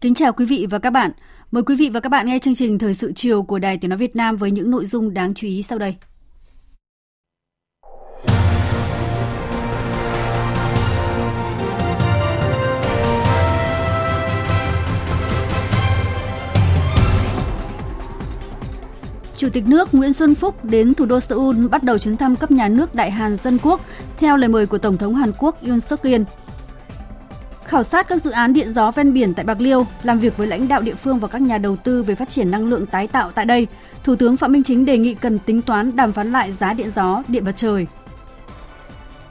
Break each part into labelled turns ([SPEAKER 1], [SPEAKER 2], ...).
[SPEAKER 1] Kính chào quý vị và các bạn. Mời quý vị và các bạn nghe chương trình Thời sự chiều của Đài Tiếng Nói Việt Nam với những nội dung đáng chú ý sau đây. Chủ tịch nước Nguyễn Xuân Phúc đến thủ đô Seoul bắt đầu chuyến thăm cấp nhà nước Đại Hàn Dân Quốc, theo lời mời của Tổng thống Hàn Quốc Yoon suk yeol khảo sát các dự án điện gió ven biển tại Bạc Liêu, làm việc với lãnh đạo địa phương và các nhà đầu tư về phát triển năng lượng tái tạo tại đây, Thủ tướng Phạm Minh Chính đề nghị cần tính toán đàm phán lại giá điện gió, điện mặt trời.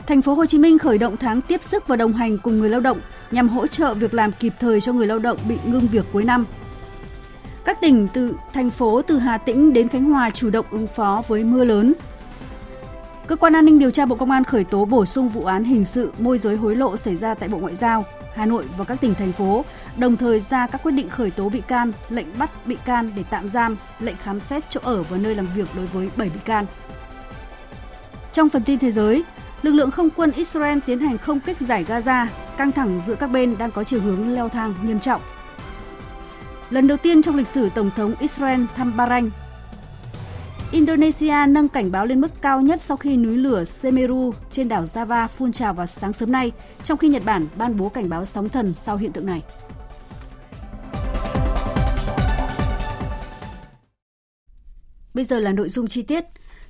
[SPEAKER 1] Thành phố Hồ Chí Minh khởi động tháng tiếp sức và đồng hành cùng người lao động nhằm hỗ trợ việc làm kịp thời cho người lao động bị ngưng việc cuối năm. Các tỉnh từ thành phố từ Hà Tĩnh đến Khánh Hòa chủ động ứng phó với mưa lớn, Cơ quan an ninh điều tra Bộ Công an khởi tố bổ sung vụ án hình sự môi giới hối lộ xảy ra tại Bộ Ngoại giao, Hà Nội và các tỉnh thành phố, đồng thời ra các quyết định khởi tố bị can, lệnh bắt bị can để tạm giam, lệnh khám xét chỗ ở và nơi làm việc đối với 7 bị can. Trong phần tin thế giới, lực lượng không quân Israel tiến hành không kích giải Gaza, căng thẳng giữa các bên đang có chiều hướng leo thang nghiêm trọng. Lần đầu tiên trong lịch sử Tổng thống Israel thăm Bahrain Indonesia nâng cảnh báo lên mức cao nhất sau khi núi lửa Semeru trên đảo Java phun trào vào sáng sớm nay, trong khi Nhật Bản ban bố cảnh báo sóng thần sau hiện tượng này. Bây giờ là nội dung chi tiết.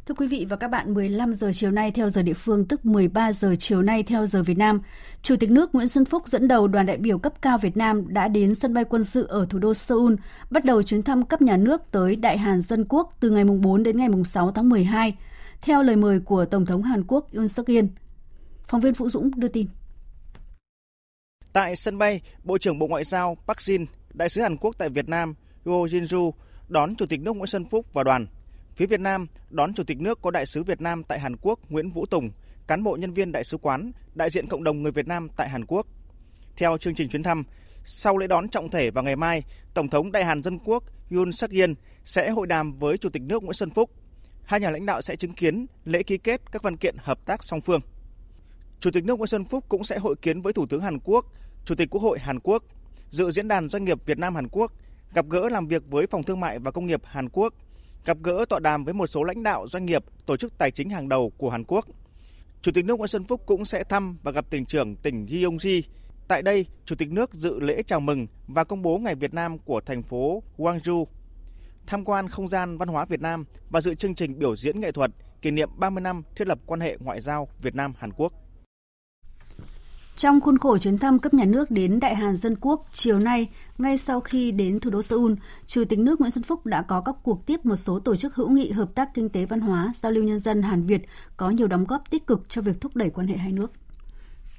[SPEAKER 1] Thưa quý vị và các bạn, 15 giờ chiều nay theo giờ địa phương tức 13 giờ chiều nay theo giờ Việt Nam, Chủ tịch nước Nguyễn Xuân Phúc dẫn đầu đoàn đại biểu cấp cao Việt Nam đã đến sân bay quân sự ở thủ đô Seoul, bắt đầu chuyến thăm cấp nhà nước tới Đại Hàn Dân Quốc từ ngày 4 đến ngày 6 tháng 12, theo lời mời của Tổng thống Hàn Quốc Yoon suk yeol Phóng viên Vũ Dũng đưa tin.
[SPEAKER 2] Tại sân bay, Bộ trưởng Bộ Ngoại giao Park Jin, Đại sứ Hàn Quốc tại Việt Nam Go Jinju đón Chủ tịch nước Nguyễn Xuân Phúc và đoàn. Phía Việt Nam đón Chủ tịch nước có Đại sứ Việt Nam tại Hàn Quốc Nguyễn Vũ Tùng, cán bộ nhân viên đại sứ quán, đại diện cộng đồng người Việt Nam tại Hàn Quốc. Theo chương trình chuyến thăm, sau lễ đón trọng thể vào ngày mai, Tổng thống Đại Hàn Dân Quốc Yoon suk yeol sẽ hội đàm với Chủ tịch nước Nguyễn Xuân Phúc. Hai nhà lãnh đạo sẽ chứng kiến lễ ký kết các văn kiện hợp tác song phương. Chủ tịch nước Nguyễn Xuân Phúc cũng sẽ hội kiến với Thủ tướng Hàn Quốc, Chủ tịch Quốc hội Hàn Quốc, dự diễn đàn doanh nghiệp Việt Nam Hàn Quốc, gặp gỡ làm việc với Phòng Thương mại và Công nghiệp Hàn Quốc – gặp gỡ tọa đàm với một số lãnh đạo doanh nghiệp, tổ chức tài chính hàng đầu của Hàn Quốc. Chủ tịch nước Nguyễn Xuân Phúc cũng sẽ thăm và gặp tỉnh trưởng tỉnh Gyeonggi. Tại đây, Chủ tịch nước dự lễ chào mừng và công bố Ngày Việt Nam của thành phố Gwangju, tham quan không gian văn hóa Việt Nam và dự chương trình biểu diễn nghệ thuật kỷ niệm 30 năm thiết lập quan hệ ngoại giao Việt Nam Hàn Quốc.
[SPEAKER 1] Trong khuôn khổ chuyến thăm cấp nhà nước đến Đại Hàn Dân Quốc chiều nay, ngay sau khi đến thủ đô Seoul, Chủ tịch nước Nguyễn Xuân Phúc đã có các cuộc tiếp một số tổ chức hữu nghị hợp tác kinh tế văn hóa, giao lưu nhân dân Hàn Việt có nhiều đóng góp tích cực cho việc thúc đẩy quan hệ hai nước.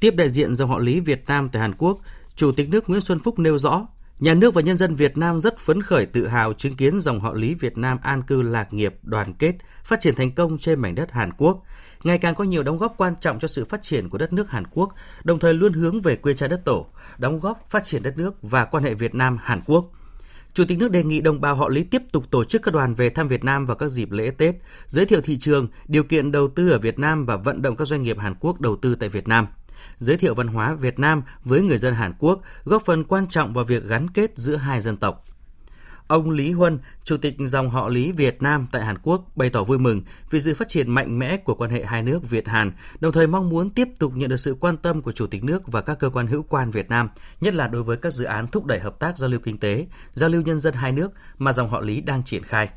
[SPEAKER 3] Tiếp đại diện dòng họ Lý Việt Nam tại Hàn Quốc, Chủ tịch nước Nguyễn Xuân Phúc nêu rõ, nhà nước và nhân dân Việt Nam rất phấn khởi tự hào chứng kiến dòng họ Lý Việt Nam an cư lạc nghiệp, đoàn kết, phát triển thành công trên mảnh đất Hàn Quốc – ngày càng có nhiều đóng góp quan trọng cho sự phát triển của đất nước Hàn Quốc, đồng thời luôn hướng về quê cha đất tổ, đóng góp phát triển đất nước và quan hệ Việt Nam Hàn Quốc. Chủ tịch nước đề nghị đồng bào họ Lý tiếp tục tổ chức các đoàn về thăm Việt Nam vào các dịp lễ Tết, giới thiệu thị trường, điều kiện đầu tư ở Việt Nam và vận động các doanh nghiệp Hàn Quốc đầu tư tại Việt Nam giới thiệu văn hóa Việt Nam với người dân Hàn Quốc, góp phần quan trọng vào việc gắn kết giữa hai dân tộc. Ông Lý Huân, Chủ tịch dòng họ Lý Việt Nam tại Hàn Quốc bày tỏ vui mừng vì sự phát triển mạnh mẽ của quan hệ hai nước Việt Hàn, đồng thời mong muốn tiếp tục nhận được sự quan tâm của Chủ tịch nước và các cơ quan hữu quan Việt Nam, nhất là đối với các dự án thúc đẩy hợp tác giao lưu kinh tế, giao lưu nhân dân hai nước mà dòng họ Lý đang triển khai.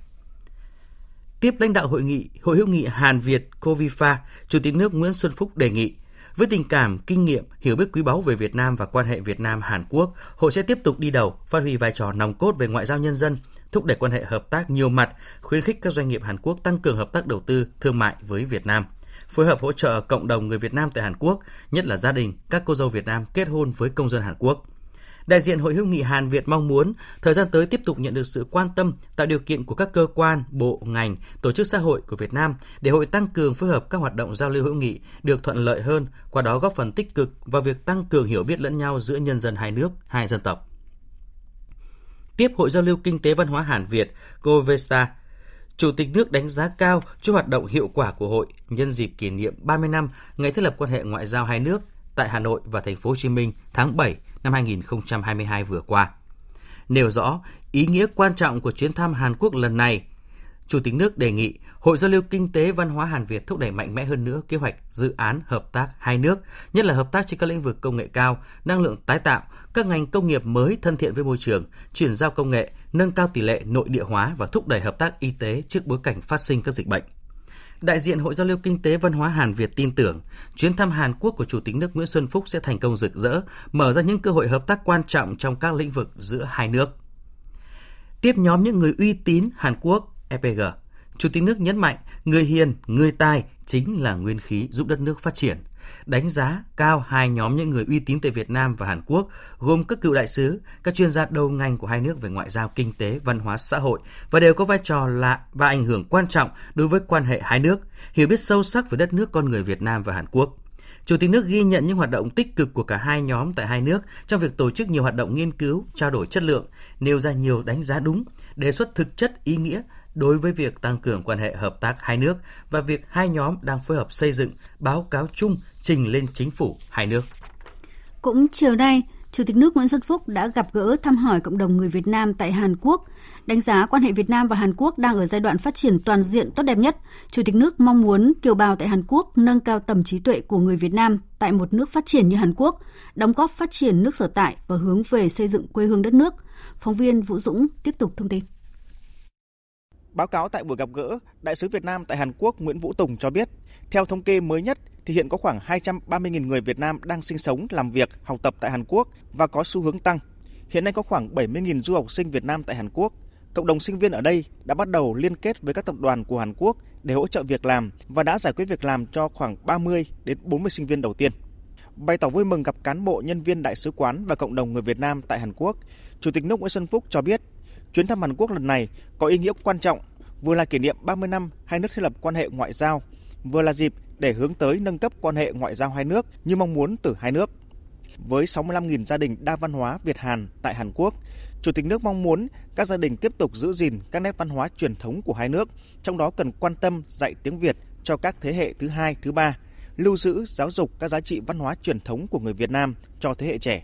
[SPEAKER 3] Tiếp lãnh đạo hội nghị Hội hữu nghị Hàn Việt Covifa, Chủ tịch nước Nguyễn Xuân Phúc đề nghị với tình cảm, kinh nghiệm, hiểu biết quý báu về Việt Nam và quan hệ Việt Nam Hàn Quốc, hội sẽ tiếp tục đi đầu, phát huy vai trò nòng cốt về ngoại giao nhân dân, thúc đẩy quan hệ hợp tác nhiều mặt, khuyến khích các doanh nghiệp Hàn Quốc tăng cường hợp tác đầu tư, thương mại với Việt Nam phối hợp hỗ trợ cộng đồng người Việt Nam tại Hàn Quốc, nhất là gia đình các cô dâu Việt Nam kết hôn với công dân Hàn Quốc. Đại diện Hội hữu nghị Hàn Việt mong muốn thời gian tới tiếp tục nhận được sự quan tâm, tạo điều kiện của các cơ quan, bộ, ngành, tổ chức xã hội của Việt Nam để hội tăng cường phối hợp các hoạt động giao lưu hữu nghị được thuận lợi hơn, qua đó góp phần tích cực vào việc tăng cường hiểu biết lẫn nhau giữa nhân dân hai nước, hai dân tộc. Tiếp Hội giao lưu kinh tế văn hóa Hàn Việt Covesta Chủ tịch nước đánh giá cao cho hoạt động hiệu quả của hội nhân dịp kỷ niệm 30 năm ngày thiết lập quan hệ ngoại giao hai nước tại Hà Nội và thành phố Hồ Chí Minh tháng 7 năm 2022 vừa qua. Nêu rõ ý nghĩa quan trọng của chuyến thăm Hàn Quốc lần này, Chủ tịch nước đề nghị Hội giao lưu kinh tế văn hóa Hàn Việt thúc đẩy mạnh mẽ hơn nữa kế hoạch dự án hợp tác hai nước, nhất là hợp tác trên các lĩnh vực công nghệ cao, năng lượng tái tạo, các ngành công nghiệp mới thân thiện với môi trường, chuyển giao công nghệ, nâng cao tỷ lệ nội địa hóa và thúc đẩy hợp tác y tế trước bối cảnh phát sinh các dịch bệnh. Đại diện Hội giao lưu kinh tế văn hóa Hàn Việt tin tưởng chuyến thăm Hàn Quốc của Chủ tịch nước Nguyễn Xuân Phúc sẽ thành công rực rỡ, mở ra những cơ hội hợp tác quan trọng trong các lĩnh vực giữa hai nước. Tiếp nhóm những người uy tín Hàn Quốc EPG, Chủ tịch nước nhấn mạnh người hiền, người tài chính là nguyên khí giúp đất nước phát triển – đánh giá cao hai nhóm những người uy tín tại Việt Nam và Hàn Quốc, gồm các cựu đại sứ, các chuyên gia đầu ngành của hai nước về ngoại giao, kinh tế, văn hóa, xã hội và đều có vai trò lạ và ảnh hưởng quan trọng đối với quan hệ hai nước, hiểu biết sâu sắc về đất nước con người Việt Nam và Hàn Quốc. Chủ tịch nước ghi nhận những hoạt động tích cực của cả hai nhóm tại hai nước trong việc tổ chức nhiều hoạt động nghiên cứu, trao đổi chất lượng, nêu ra nhiều đánh giá đúng, đề xuất thực chất ý nghĩa đối với việc tăng cường quan hệ hợp tác hai nước và việc hai nhóm đang phối hợp xây dựng báo cáo chung trình lên chính phủ hai nước.
[SPEAKER 1] Cũng chiều nay, Chủ tịch nước Nguyễn Xuân Phúc đã gặp gỡ thăm hỏi cộng đồng người Việt Nam tại Hàn Quốc, đánh giá quan hệ Việt Nam và Hàn Quốc đang ở giai đoạn phát triển toàn diện tốt đẹp nhất. Chủ tịch nước mong muốn kiều bào tại Hàn Quốc nâng cao tầm trí tuệ của người Việt Nam tại một nước phát triển như Hàn Quốc, đóng góp phát triển nước sở tại và hướng về xây dựng quê hương đất nước. Phóng viên Vũ Dũng tiếp tục thông tin.
[SPEAKER 2] Báo cáo tại buổi gặp gỡ, Đại sứ Việt Nam tại Hàn Quốc Nguyễn Vũ Tùng cho biết, theo thống kê mới nhất thì hiện có khoảng 230.000 người Việt Nam đang sinh sống, làm việc, học tập tại Hàn Quốc và có xu hướng tăng. Hiện nay có khoảng 70.000 du học sinh Việt Nam tại Hàn Quốc. Cộng đồng sinh viên ở đây đã bắt đầu liên kết với các tập đoàn của Hàn Quốc để hỗ trợ việc làm và đã giải quyết việc làm cho khoảng 30 đến 40 sinh viên đầu tiên. Bày tỏ vui mừng gặp cán bộ nhân viên đại sứ quán và cộng đồng người Việt Nam tại Hàn Quốc, Chủ tịch nước Nguyễn Xuân Phúc cho biết Chuyến thăm Hàn Quốc lần này có ý nghĩa quan trọng, vừa là kỷ niệm 30 năm hai nước thiết lập quan hệ ngoại giao, vừa là dịp để hướng tới nâng cấp quan hệ ngoại giao hai nước như mong muốn từ hai nước. Với 65.000 gia đình đa văn hóa Việt Hàn tại Hàn Quốc, Chủ tịch nước mong muốn các gia đình tiếp tục giữ gìn các nét văn hóa truyền thống của hai nước, trong đó cần quan tâm dạy tiếng Việt cho các thế hệ thứ hai, thứ ba, lưu giữ, giáo dục các giá trị văn hóa truyền thống của người Việt Nam cho thế hệ trẻ.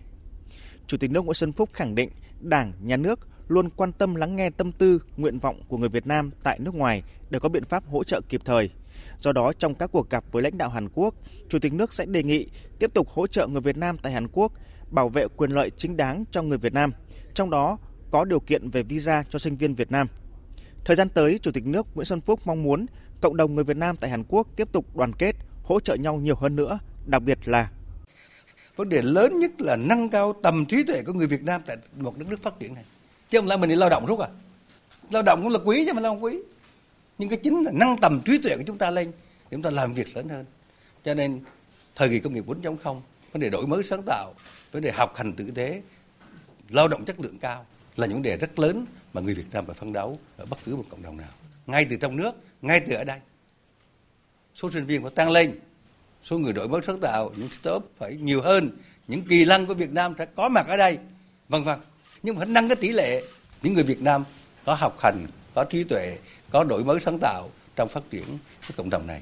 [SPEAKER 2] Chủ tịch nước Nguyễn Xuân Phúc khẳng định Đảng, Nhà nước luôn quan tâm lắng nghe tâm tư, nguyện vọng của người Việt Nam tại nước ngoài để có biện pháp hỗ trợ kịp thời. Do đó, trong các cuộc gặp với lãnh đạo Hàn Quốc, Chủ tịch nước sẽ đề nghị tiếp tục hỗ trợ người Việt Nam tại Hàn Quốc, bảo vệ quyền lợi chính đáng cho người Việt Nam, trong đó có điều kiện về visa cho sinh viên Việt Nam. Thời gian tới, Chủ tịch nước Nguyễn Xuân Phúc mong muốn cộng đồng người Việt Nam tại Hàn Quốc tiếp tục đoàn kết, hỗ trợ nhau nhiều hơn nữa, đặc biệt là
[SPEAKER 4] vấn đề lớn nhất là nâng cao tầm trí tuệ của người Việt Nam tại một đất nước phát triển này chứ không lẽ mình đi lao động rút à? Lao động cũng là quý chứ mà lao động quý. Nhưng cái chính là nâng tầm trí tuệ của chúng ta lên để chúng ta làm việc lớn hơn. Cho nên thời kỳ công nghiệp 4.0 vấn đề đổi mới sáng tạo, vấn đề học hành tử tế, lao động chất lượng cao là những vấn đề rất lớn mà người Việt Nam phải phấn đấu ở bất cứ một cộng đồng nào. Ngay từ trong nước, ngay từ ở đây. Số sinh viên phải tăng lên, số người đổi mới sáng tạo, những startup phải nhiều hơn, những kỳ lân của Việt Nam sẽ có mặt ở đây, vân vân nhưng mà phải nâng cái tỷ lệ những người Việt Nam có học hành, có trí tuệ, có đổi mới sáng tạo trong phát triển cái cộng đồng này.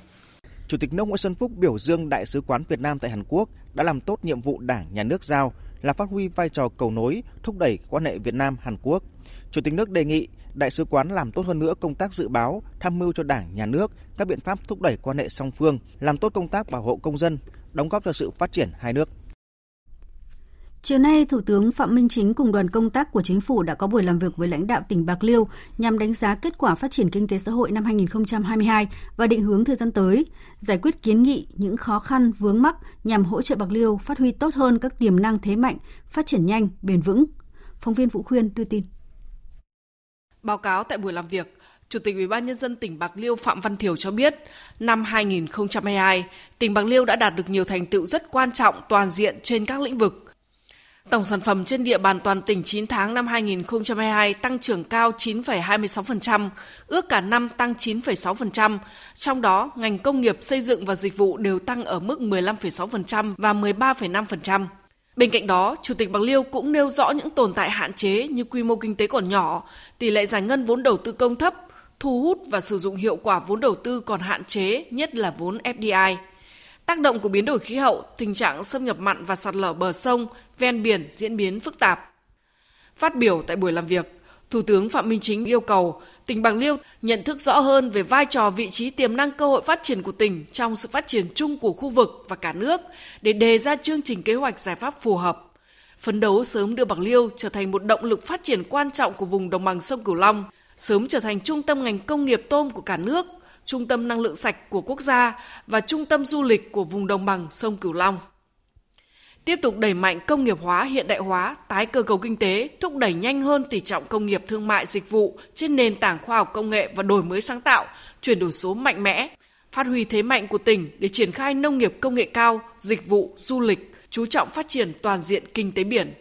[SPEAKER 2] Chủ tịch nước Nguyễn Xuân Phúc biểu dương Đại sứ quán Việt Nam tại Hàn Quốc đã làm tốt nhiệm vụ Đảng, Nhà nước giao là phát huy vai trò cầu nối, thúc đẩy quan hệ Việt Nam Hàn Quốc. Chủ tịch nước đề nghị đại sứ quán làm tốt hơn nữa công tác dự báo, tham mưu cho Đảng, Nhà nước các biện pháp thúc đẩy quan hệ song phương, làm tốt công tác bảo hộ công dân, đóng góp cho sự phát triển hai nước.
[SPEAKER 1] Chiều nay, Thủ tướng Phạm Minh Chính cùng đoàn công tác của chính phủ đã có buổi làm việc với lãnh đạo tỉnh Bạc Liêu nhằm đánh giá kết quả phát triển kinh tế xã hội năm 2022 và định hướng thời gian tới, giải quyết kiến nghị những khó khăn vướng mắc nhằm hỗ trợ Bạc Liêu phát huy tốt hơn các tiềm năng thế mạnh, phát triển nhanh, bền vững. Phóng viên Vũ Khuyên đưa tin.
[SPEAKER 5] Báo cáo tại buổi làm việc, Chủ tịch Ủy ban nhân dân tỉnh Bạc Liêu Phạm Văn Thiểu cho biết, năm 2022, tỉnh Bạc Liêu đã đạt được nhiều thành tựu rất quan trọng toàn diện trên các lĩnh vực. Tổng sản phẩm trên địa bàn toàn tỉnh 9 tháng năm 2022 tăng trưởng cao 9,26%, ước cả năm tăng 9,6%, trong đó ngành công nghiệp xây dựng và dịch vụ đều tăng ở mức 15,6% và 13,5%. Bên cạnh đó, Chủ tịch Bạc Liêu cũng nêu rõ những tồn tại hạn chế như quy mô kinh tế còn nhỏ, tỷ lệ giải ngân vốn đầu tư công thấp, thu hút và sử dụng hiệu quả vốn đầu tư còn hạn chế, nhất là vốn FDI. Tác động của biến đổi khí hậu, tình trạng xâm nhập mặn và sạt lở bờ sông, ven biển diễn biến phức tạp. Phát biểu tại buổi làm việc, Thủ tướng Phạm Minh Chính yêu cầu tỉnh Bạc Liêu nhận thức rõ hơn về vai trò vị trí tiềm năng cơ hội phát triển của tỉnh trong sự phát triển chung của khu vực và cả nước để đề ra chương trình kế hoạch giải pháp phù hợp. Phấn đấu sớm đưa Bạc Liêu trở thành một động lực phát triển quan trọng của vùng đồng bằng sông Cửu Long, sớm trở thành trung tâm ngành công nghiệp tôm của cả nước, trung tâm năng lượng sạch của quốc gia và trung tâm du lịch của vùng đồng bằng sông Cửu Long tiếp tục đẩy mạnh công nghiệp hóa, hiện đại hóa, tái cơ cấu kinh tế, thúc đẩy nhanh hơn tỷ trọng công nghiệp thương mại dịch vụ trên nền tảng khoa học công nghệ và đổi mới sáng tạo, chuyển đổi số mạnh mẽ, phát huy thế mạnh của tỉnh để triển khai nông nghiệp công nghệ cao, dịch vụ, du lịch, chú trọng phát triển toàn diện kinh tế biển.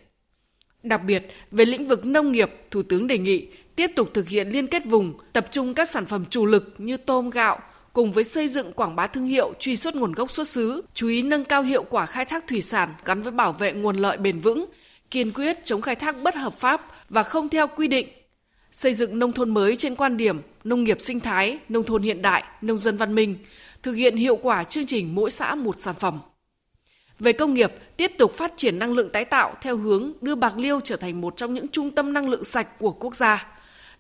[SPEAKER 5] Đặc biệt, về lĩnh vực nông nghiệp, Thủ tướng đề nghị tiếp tục thực hiện liên kết vùng, tập trung các sản phẩm chủ lực như tôm gạo, cùng với xây dựng quảng bá thương hiệu, truy xuất nguồn gốc xuất xứ, chú ý nâng cao hiệu quả khai thác thủy sản gắn với bảo vệ nguồn lợi bền vững, kiên quyết chống khai thác bất hợp pháp và không theo quy định. Xây dựng nông thôn mới trên quan điểm nông nghiệp sinh thái, nông thôn hiện đại, nông dân văn minh, thực hiện hiệu quả chương trình mỗi xã một sản phẩm. Về công nghiệp, tiếp tục phát triển năng lượng tái tạo theo hướng đưa Bạc Liêu trở thành một trong những trung tâm năng lượng sạch của quốc gia,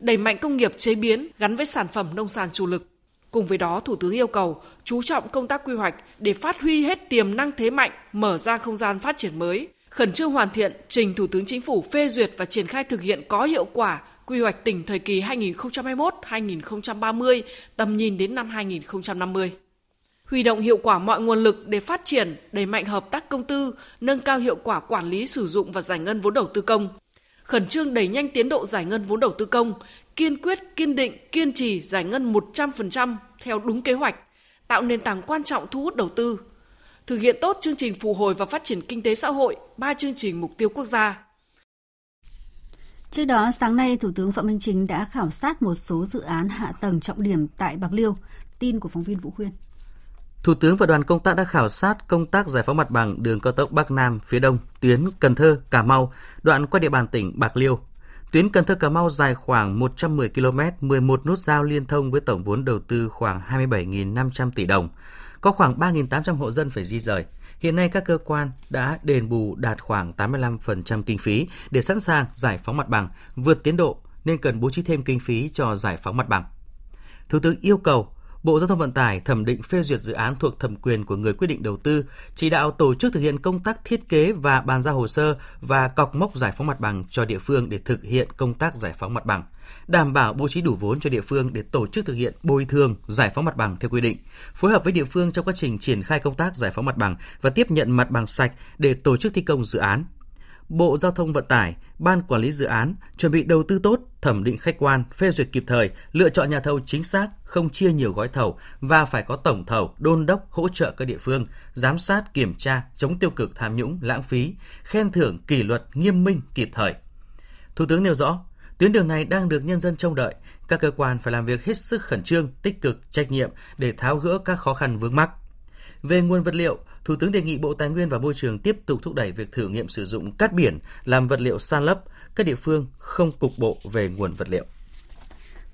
[SPEAKER 5] đẩy mạnh công nghiệp chế biến gắn với sản phẩm nông sản chủ lực Cùng với đó, Thủ tướng yêu cầu chú trọng công tác quy hoạch để phát huy hết tiềm năng thế mạnh, mở ra không gian phát triển mới, khẩn trương hoàn thiện trình Thủ tướng Chính phủ phê duyệt và triển khai thực hiện có hiệu quả quy hoạch tỉnh thời kỳ 2021-2030, tầm nhìn đến năm 2050. Huy động hiệu quả mọi nguồn lực để phát triển, đẩy mạnh hợp tác công tư, nâng cao hiệu quả quản lý sử dụng và giải ngân vốn đầu tư công. Khẩn trương đẩy nhanh tiến độ giải ngân vốn đầu tư công, kiên quyết, kiên định, kiên trì giải ngân 100% theo đúng kế hoạch, tạo nền tảng quan trọng thu hút đầu tư, thực hiện tốt chương trình phục hồi và phát triển kinh tế xã hội, ba chương trình mục tiêu quốc gia.
[SPEAKER 1] Trước đó, sáng nay, Thủ tướng Phạm Minh Chính đã khảo sát một số dự án hạ tầng trọng điểm tại Bạc Liêu. Tin của phóng viên Vũ Khuyên.
[SPEAKER 3] Thủ tướng và đoàn công tác đã khảo sát công tác giải phóng mặt bằng đường cao tốc Bắc Nam phía Đông, tuyến Cần Thơ, Cà Mau, đoạn qua địa bàn tỉnh Bạc Liêu, Tuyến Cần Thơ Cà Mau dài khoảng 110 km, 11 nút giao liên thông với tổng vốn đầu tư khoảng 27.500 tỷ đồng. Có khoảng 3.800 hộ dân phải di rời. Hiện nay các cơ quan đã đền bù đạt khoảng 85% kinh phí để sẵn sàng giải phóng mặt bằng, vượt tiến độ nên cần bố trí thêm kinh phí cho giải phóng mặt bằng. Thủ tướng yêu cầu Bộ Giao thông Vận tải thẩm định phê duyệt dự án thuộc thẩm quyền của người quyết định đầu tư, chỉ đạo tổ chức thực hiện công tác thiết kế và bàn giao hồ sơ và cọc mốc giải phóng mặt bằng cho địa phương để thực hiện công tác giải phóng mặt bằng, đảm bảo bố trí đủ vốn cho địa phương để tổ chức thực hiện bồi thường giải phóng mặt bằng theo quy định, phối hợp với địa phương trong quá trình triển khai công tác giải phóng mặt bằng và tiếp nhận mặt bằng sạch để tổ chức thi công dự án, Bộ Giao thông Vận tải, Ban Quản lý Dự án chuẩn bị đầu tư tốt, thẩm định khách quan, phê duyệt kịp thời, lựa chọn nhà thầu chính xác, không chia nhiều gói thầu và phải có tổng thầu, đôn đốc, hỗ trợ các địa phương, giám sát, kiểm tra, chống tiêu cực tham nhũng, lãng phí, khen thưởng kỷ luật nghiêm minh kịp thời. Thủ tướng nêu rõ, tuyến đường này đang được nhân dân trông đợi, các cơ quan phải làm việc hết sức khẩn trương, tích cực, trách nhiệm để tháo gỡ các khó khăn vướng mắc. Về nguồn vật liệu, Thủ tướng đề nghị Bộ Tài nguyên và Môi trường tiếp tục thúc đẩy việc thử nghiệm sử dụng cát biển làm vật liệu san lấp, các địa phương không cục bộ về nguồn vật liệu.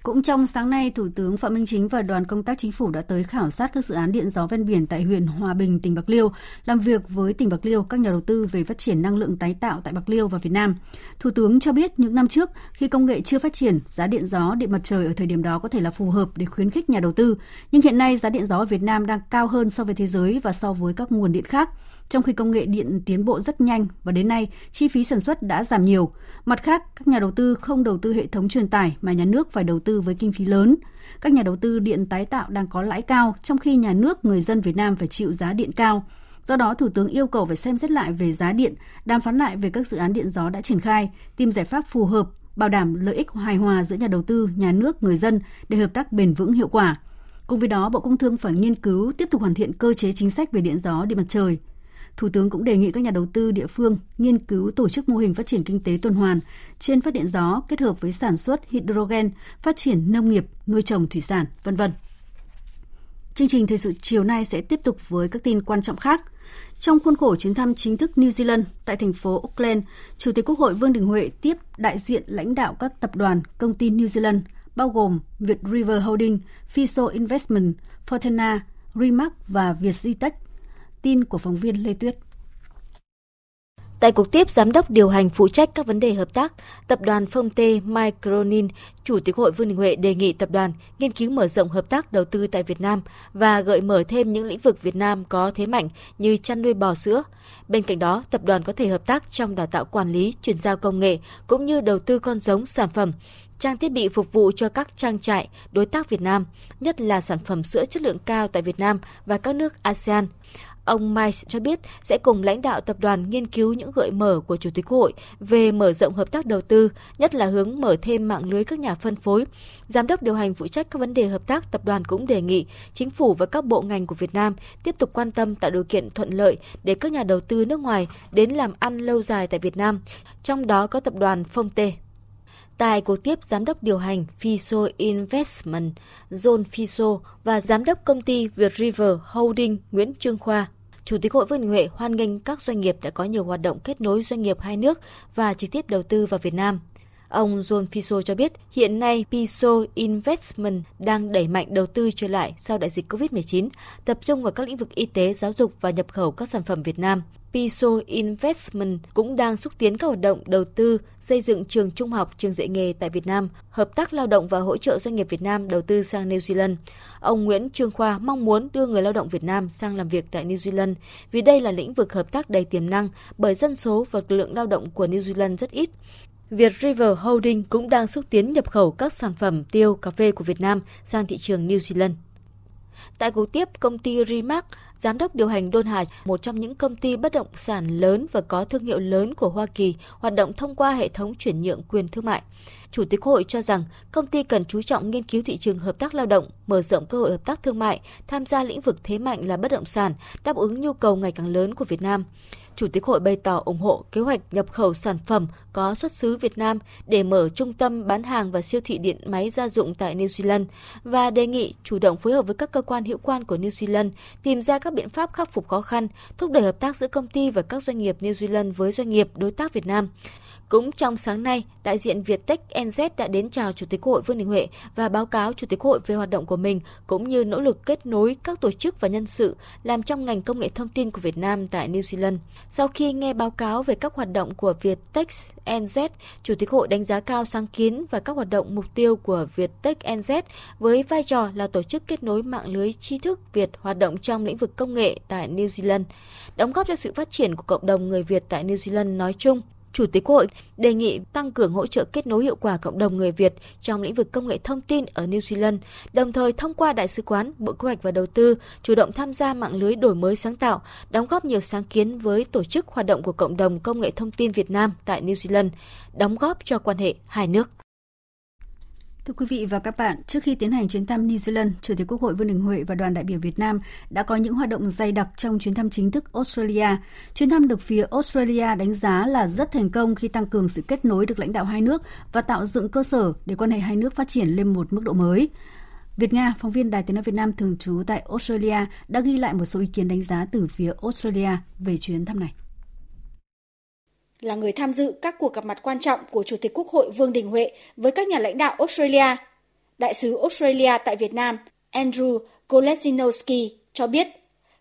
[SPEAKER 1] Cũng trong sáng nay, Thủ tướng Phạm Minh Chính và đoàn công tác chính phủ đã tới khảo sát các dự án điện gió ven biển tại huyện Hòa Bình, tỉnh Bạc Liêu, làm việc với tỉnh Bạc Liêu, các nhà đầu tư về phát triển năng lượng tái tạo tại Bạc Liêu và Việt Nam. Thủ tướng cho biết những năm trước, khi công nghệ chưa phát triển, giá điện gió, điện mặt trời ở thời điểm đó có thể là phù hợp để khuyến khích nhà đầu tư. Nhưng hiện nay giá điện gió ở Việt Nam đang cao hơn so với thế giới và so với các nguồn điện khác trong khi công nghệ điện tiến bộ rất nhanh và đến nay chi phí sản xuất đã giảm nhiều. Mặt khác, các nhà đầu tư không đầu tư hệ thống truyền tải mà nhà nước phải đầu tư với kinh phí lớn. Các nhà đầu tư điện tái tạo đang có lãi cao, trong khi nhà nước, người dân Việt Nam phải chịu giá điện cao. Do đó, Thủ tướng yêu cầu phải xem xét lại về giá điện, đàm phán lại về các dự án điện gió đã triển khai, tìm giải pháp phù hợp, bảo đảm lợi ích hài hòa giữa nhà đầu tư, nhà nước, người dân để hợp tác bền vững hiệu quả. Cùng với đó, Bộ Công Thương phải nghiên cứu tiếp tục hoàn thiện cơ chế chính sách về điện gió, điện mặt trời. Thủ tướng cũng đề nghị các nhà đầu tư địa phương nghiên cứu tổ chức mô hình phát triển kinh tế tuần hoàn trên phát điện gió kết hợp với sản xuất hydrogen, phát triển nông nghiệp, nuôi trồng thủy sản, vân vân. Chương trình thời sự chiều nay sẽ tiếp tục với các tin quan trọng khác. Trong khuôn khổ chuyến thăm chính thức New Zealand tại thành phố Auckland, Chủ tịch Quốc hội Vương Đình Huệ tiếp đại diện lãnh đạo các tập đoàn, công ty New Zealand, bao gồm Việt River Holding, Fiso Investment, Fortuna, Rimac và Vietjitech. Tin của phóng viên Lê Tuyết.
[SPEAKER 6] Tại cuộc tiếp giám đốc điều hành phụ trách các vấn đề hợp tác, tập đoàn Phong Tê Micronin, Chủ tịch Hội Vương Đình Huệ đề nghị tập đoàn nghiên cứu mở rộng hợp tác đầu tư tại Việt Nam và gợi mở thêm những lĩnh vực Việt Nam có thế mạnh như chăn nuôi bò sữa. Bên cạnh đó, tập đoàn có thể hợp tác trong đào tạo quản lý, chuyển giao công nghệ cũng như đầu tư con giống, sản phẩm, trang thiết bị phục vụ cho các trang trại đối tác Việt Nam, nhất là sản phẩm sữa chất lượng cao tại Việt Nam và các nước ASEAN. Ông Mice cho biết sẽ cùng lãnh đạo tập đoàn nghiên cứu những gợi mở của Chủ tịch quốc Hội về mở rộng hợp tác đầu tư, nhất là hướng mở thêm mạng lưới các nhà phân phối. Giám đốc điều hành phụ trách các vấn đề hợp tác tập đoàn cũng đề nghị chính phủ và các bộ ngành của Việt Nam tiếp tục quan tâm tạo điều kiện thuận lợi để các nhà đầu tư nước ngoài đến làm ăn lâu dài tại Việt Nam, trong đó có tập đoàn Phong Tê. Tại cuộc tiếp giám đốc điều hành Fiso Investment, John Fiso và giám đốc công ty Việt River Holding Nguyễn Trương Khoa, Chủ tịch Hội Vương Đình Huệ hoan nghênh các doanh nghiệp đã có nhiều hoạt động kết nối doanh nghiệp hai nước và trực tiếp đầu tư vào Việt Nam. Ông John Fiso cho biết hiện nay Piso Investment đang đẩy mạnh đầu tư trở lại sau đại dịch COVID-19, tập trung vào các lĩnh vực y tế, giáo dục và nhập khẩu các sản phẩm Việt Nam. Piso Investment cũng đang xúc tiến các hoạt động đầu tư, xây dựng trường trung học, trường dạy nghề tại Việt Nam, hợp tác lao động và hỗ trợ doanh nghiệp Việt Nam đầu tư sang New Zealand. Ông Nguyễn Trương Khoa mong muốn đưa người lao động Việt Nam sang làm việc tại New Zealand vì đây là lĩnh vực hợp tác đầy tiềm năng bởi dân số và lực lượng lao động của New Zealand rất ít. Việt River Holding cũng đang xúc tiến nhập khẩu các sản phẩm tiêu, cà phê của Việt Nam sang thị trường New Zealand. Tại cuộc tiếp, công ty Rimac, giám đốc điều hành Don Hà, một trong những công ty bất động sản lớn và có thương hiệu lớn của Hoa Kỳ, hoạt động thông qua hệ thống chuyển nhượng quyền thương mại. Chủ tịch Hội cho rằng công ty cần chú trọng nghiên cứu thị trường hợp tác lao động, mở rộng cơ hội hợp tác thương mại, tham gia lĩnh vực thế mạnh là bất động sản, đáp ứng nhu cầu ngày càng lớn của Việt Nam. Chủ tịch Hội bày tỏ ủng hộ kế hoạch nhập khẩu sản phẩm có xuất xứ Việt Nam để mở trung tâm bán hàng và siêu thị điện máy gia dụng tại New Zealand và đề nghị chủ động phối hợp với các cơ quan hữu quan của New Zealand tìm ra các biện pháp khắc phục khó khăn, thúc đẩy hợp tác giữa công ty và các doanh nghiệp New Zealand với doanh nghiệp đối tác Việt Nam. Cũng trong sáng nay, đại diện Viettech NZ đã đến chào Chủ tịch Hội Vương Đình Huệ và báo cáo Chủ tịch Hội về hoạt động của mình cũng như nỗ lực kết nối các tổ chức và nhân sự làm trong ngành công nghệ thông tin của Việt Nam tại New Zealand. Sau khi nghe báo cáo về các hoạt động của Viettech NZ, Chủ tịch Hội đánh giá cao sáng kiến và các hoạt động mục tiêu của Viettech NZ với vai trò là tổ chức kết nối mạng lưới tri thức Việt hoạt động trong lĩnh vực công nghệ tại New Zealand, đóng góp cho sự phát triển của cộng đồng người Việt tại New Zealand nói chung Chủ tịch Quốc hội đề nghị tăng cường hỗ trợ kết nối hiệu quả cộng đồng người Việt trong lĩnh vực công nghệ thông tin ở New Zealand, đồng thời thông qua Đại sứ quán, Bộ Kế hoạch và Đầu tư chủ động tham gia mạng lưới đổi mới sáng tạo, đóng góp nhiều sáng kiến với tổ chức hoạt động của cộng đồng công nghệ thông tin Việt Nam tại New Zealand, đóng góp cho quan hệ hai nước.
[SPEAKER 1] Thưa quý vị và các bạn, trước khi tiến hành chuyến thăm New Zealand, Chủ tịch Quốc hội Vương Đình Huệ và đoàn đại biểu Việt Nam đã có những hoạt động dày đặc trong chuyến thăm chính thức Australia. Chuyến thăm được phía Australia đánh giá là rất thành công khi tăng cường sự kết nối được lãnh đạo hai nước và tạo dựng cơ sở để quan hệ hai nước phát triển lên một mức độ mới. Việt Nga, phóng viên Đài Tiếng nói Việt Nam thường trú tại Australia đã ghi lại một số ý kiến đánh giá từ phía Australia về chuyến thăm này
[SPEAKER 7] là người tham dự các cuộc gặp mặt quan trọng của Chủ tịch Quốc hội Vương Đình Huệ với các nhà lãnh đạo Australia. Đại sứ Australia tại Việt Nam Andrew Kolesinowski cho biết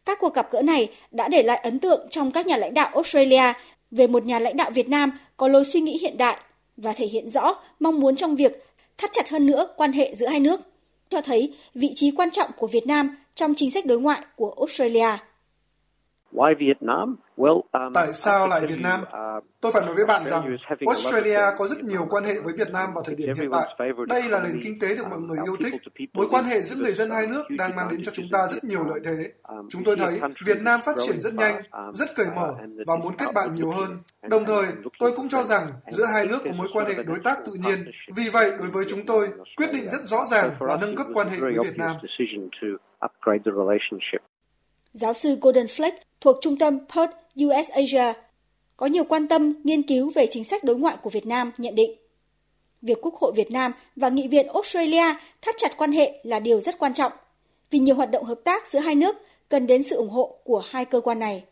[SPEAKER 7] các cuộc gặp gỡ này đã để lại ấn tượng trong các nhà lãnh đạo Australia về một nhà lãnh đạo Việt Nam có lối suy nghĩ hiện đại và thể hiện rõ mong muốn trong việc thắt chặt hơn nữa quan hệ giữa hai nước, cho thấy vị trí quan trọng của Việt Nam trong chính sách đối ngoại của Australia.
[SPEAKER 8] Um, Tại sao lại Việt Nam? Uh, Tôi phải nói với bạn rằng Australia có rất nhiều quan hệ với Việt Nam vào thời điểm hiện tại. Đây là nền kinh tế được mọi người yêu thích. Mối quan hệ giữa người dân hai nước đang mang đến cho chúng ta rất nhiều lợi thế. Um, chúng tôi thấy Việt Nam phát triển rất nhanh, um, rất cởi mở uh, và muốn kết bạn nhiều hơn. Đồng thời, tôi cũng cho rằng giữa hai nước có mối quan hệ đối tác tự nhiên. Vì vậy, đối với chúng tôi, quyết định rất rõ ràng là nâng cấp quan hệ với Việt Nam.
[SPEAKER 7] Giáo sư Gordon Fleck thuộc trung tâm Perth US Asia, có nhiều quan tâm, nghiên cứu về chính sách đối ngoại của Việt Nam nhận định việc Quốc hội Việt Nam và Nghị viện Australia thắt chặt quan hệ là điều rất quan trọng, vì nhiều hoạt động hợp tác giữa hai nước cần đến sự ủng hộ của hai cơ quan này.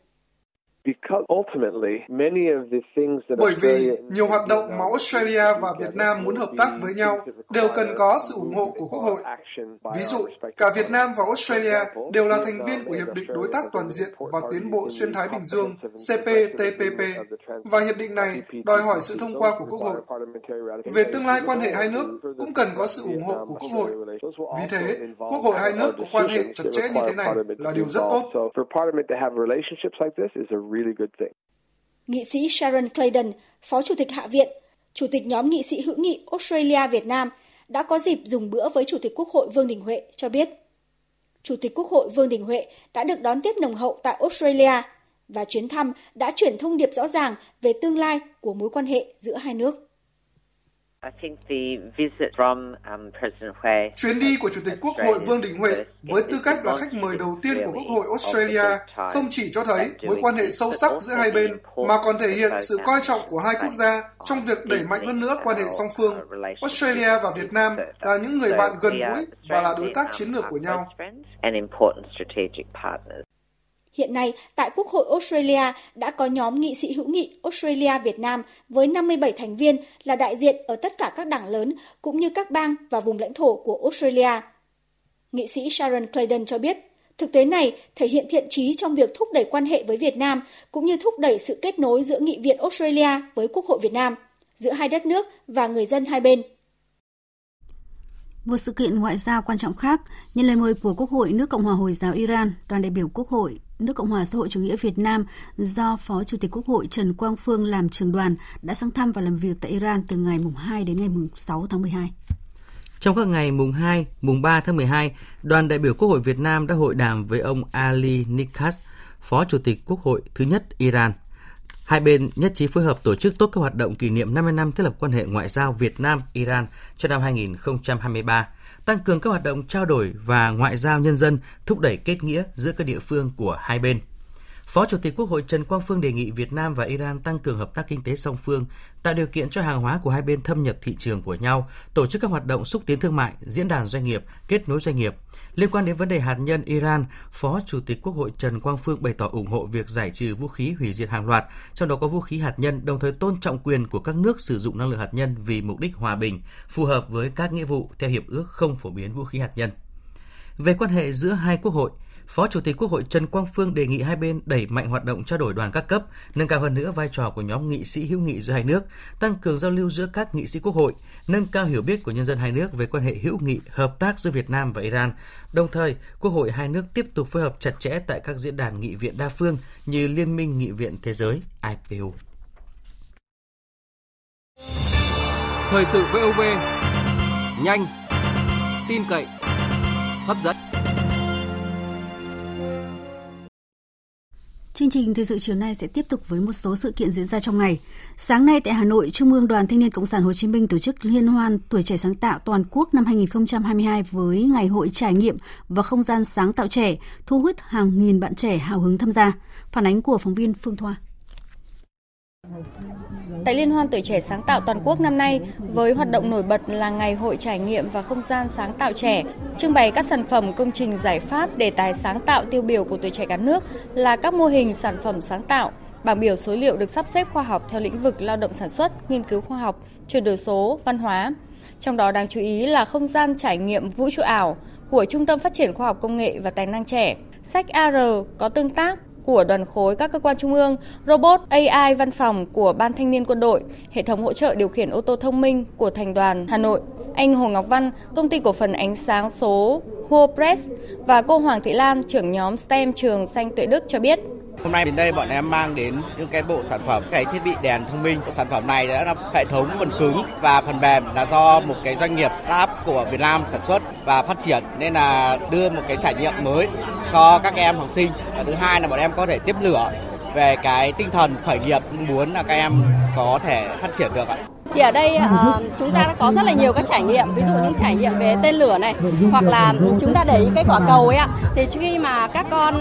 [SPEAKER 8] Bởi vì nhiều hoạt động mà Australia và Việt Nam muốn hợp tác với nhau đều cần có sự ủng hộ của Quốc hội. Ví dụ, cả Việt Nam và Australia đều là thành viên của Hiệp định Đối tác Toàn diện và Tiến bộ Xuyên Thái Bình Dương CPTPP và hiệp định này đòi hỏi sự thông qua của Quốc hội. Về tương lai quan hệ hai nước cũng cần có sự ủng hộ của Quốc hội. Vì thế, Quốc hội hai nước có quan hệ chặt chẽ như thế này là điều rất tốt
[SPEAKER 7] really good thing. Nghị sĩ Sharon Clayton, Phó Chủ tịch Hạ viện, Chủ tịch nhóm nghị sĩ hữu nghị Australia Việt Nam đã có dịp dùng bữa với Chủ tịch Quốc hội Vương Đình Huệ cho biết. Chủ tịch Quốc hội Vương Đình Huệ đã được đón tiếp nồng hậu tại Australia và chuyến thăm đã chuyển thông điệp rõ ràng về tương lai của mối quan hệ giữa hai nước.
[SPEAKER 8] Um, Chuyến đi của Chủ tịch Quốc hội Vương Đình Huệ với tư cách là khách mời đầu tiên của Quốc hội Australia không chỉ cho thấy mối quan hệ sâu sắc giữa hai bên, mà còn thể hiện sự coi trọng của hai quốc gia trong việc đẩy mạnh hơn nữa quan hệ song phương. Australia và Việt Nam là những người bạn gần gũi và là đối tác chiến lược của nhau.
[SPEAKER 7] Hiện nay, tại Quốc hội Australia đã có nhóm nghị sĩ hữu nghị Australia Việt Nam với 57 thành viên là đại diện ở tất cả các đảng lớn cũng như các bang và vùng lãnh thổ của Australia. Nghị sĩ Sharon Clayton cho biết, thực tế này thể hiện thiện trí trong việc thúc đẩy quan hệ với Việt Nam cũng như thúc đẩy sự kết nối giữa Nghị viện Australia với Quốc hội Việt Nam, giữa hai đất nước và người dân hai bên.
[SPEAKER 1] Một sự kiện ngoại giao quan trọng khác, nhân lời mời của Quốc hội nước Cộng hòa Hồi giáo Iran, đoàn đại biểu Quốc hội nước Cộng hòa xã hội chủ nghĩa Việt Nam do Phó Chủ tịch Quốc hội Trần Quang Phương làm trưởng đoàn đã sang thăm và làm việc tại Iran từ ngày mùng 2 đến ngày mùng 6 tháng 12.
[SPEAKER 3] Trong các ngày mùng 2, mùng 3 tháng 12, đoàn đại biểu Quốc hội Việt Nam đã hội đàm với ông Ali Nikas, Phó Chủ tịch Quốc hội thứ nhất Iran. Hai bên nhất trí phối hợp tổ chức tốt các hoạt động kỷ niệm 50 năm thiết lập quan hệ ngoại giao Việt Nam-Iran cho năm 2023 tăng cường các hoạt động trao đổi và ngoại giao nhân dân, thúc đẩy kết nghĩa giữa các địa phương của hai bên. Phó Chủ tịch Quốc hội Trần Quang Phương đề nghị Việt Nam và Iran tăng cường hợp tác kinh tế song phương, tạo điều kiện cho hàng hóa của hai bên thâm nhập thị trường của nhau, tổ chức các hoạt động xúc tiến thương mại, diễn đàn doanh nghiệp, kết nối doanh nghiệp. Liên quan đến vấn đề hạt nhân Iran, Phó Chủ tịch Quốc hội Trần Quang Phương bày tỏ ủng hộ việc giải trừ vũ khí hủy diệt hàng loạt, trong đó có vũ khí hạt nhân, đồng thời tôn trọng quyền của các nước sử dụng năng lượng hạt nhân vì mục đích hòa bình, phù hợp với các nghĩa vụ theo hiệp ước không phổ biến vũ khí hạt nhân. Về quan hệ giữa hai quốc hội, Phó Chủ tịch Quốc hội Trần Quang Phương đề nghị hai bên đẩy mạnh hoạt động trao đổi đoàn các cấp, nâng cao hơn nữa vai trò của nhóm nghị sĩ hữu nghị giữa hai nước, tăng cường giao lưu giữa các nghị sĩ Quốc hội, nâng cao hiểu biết của nhân dân hai nước về quan hệ hữu nghị, hợp tác giữa Việt Nam và Iran. Đồng thời, Quốc hội hai nước tiếp tục phối hợp chặt chẽ tại các diễn đàn nghị viện đa phương như Liên minh Nghị viện Thế giới IPU.
[SPEAKER 9] Thời sự VOV nhanh, tin cậy, hấp dẫn.
[SPEAKER 1] Chương trình thời sự chiều nay sẽ tiếp tục với một số sự kiện diễn ra trong ngày. Sáng nay tại Hà Nội, Trung ương Đoàn Thanh niên Cộng sản Hồ Chí Minh tổ chức Liên hoan Tuổi trẻ sáng tạo toàn quốc năm 2022 với ngày hội trải nghiệm và không gian sáng tạo trẻ, thu hút hàng nghìn bạn trẻ hào hứng tham gia. Phản ánh của phóng viên Phương Thoa.
[SPEAKER 10] Tại Liên hoan tuổi trẻ sáng tạo toàn quốc năm nay, với hoạt động nổi bật là ngày hội trải nghiệm và không gian sáng tạo trẻ, trưng bày các sản phẩm công trình giải pháp đề tài sáng tạo tiêu biểu của tuổi trẻ cả nước là các mô hình sản phẩm sáng tạo, bảng biểu số liệu được sắp xếp khoa học theo lĩnh vực lao động sản xuất, nghiên cứu khoa học, chuyển đổi số, văn hóa. Trong đó đáng chú ý là không gian trải nghiệm vũ trụ ảo của Trung tâm Phát triển Khoa học Công nghệ và Tài năng trẻ, sách AR có tương tác của đoàn khối các cơ quan trung ương, robot AI văn phòng của Ban Thanh niên Quân đội, hệ thống hỗ trợ điều khiển ô tô thông minh của Thành đoàn Hà Nội. Anh Hồ Ngọc Văn, công ty cổ phần ánh sáng số Huo Press và cô Hoàng Thị Lan, trưởng nhóm STEM trường Xanh Tuệ Đức cho biết
[SPEAKER 11] Hôm nay đến đây bọn em mang đến những cái bộ sản phẩm, cái thiết bị đèn thông minh. Sản phẩm này đã là hệ thống phần cứng và phần mềm là do một cái doanh nghiệp startup của Việt Nam sản xuất và phát triển nên là đưa một cái trải nghiệm mới cho các em học sinh. Và thứ hai là bọn em có thể tiếp lửa về cái tinh thần khởi nghiệp muốn là các em có thể phát triển được ạ
[SPEAKER 12] thì ở đây uh, chúng ta đã có rất là nhiều các trải nghiệm ví dụ những trải nghiệm về tên lửa này hoặc là chúng ta để cái quả cầu ấy ạ. Thì khi mà các con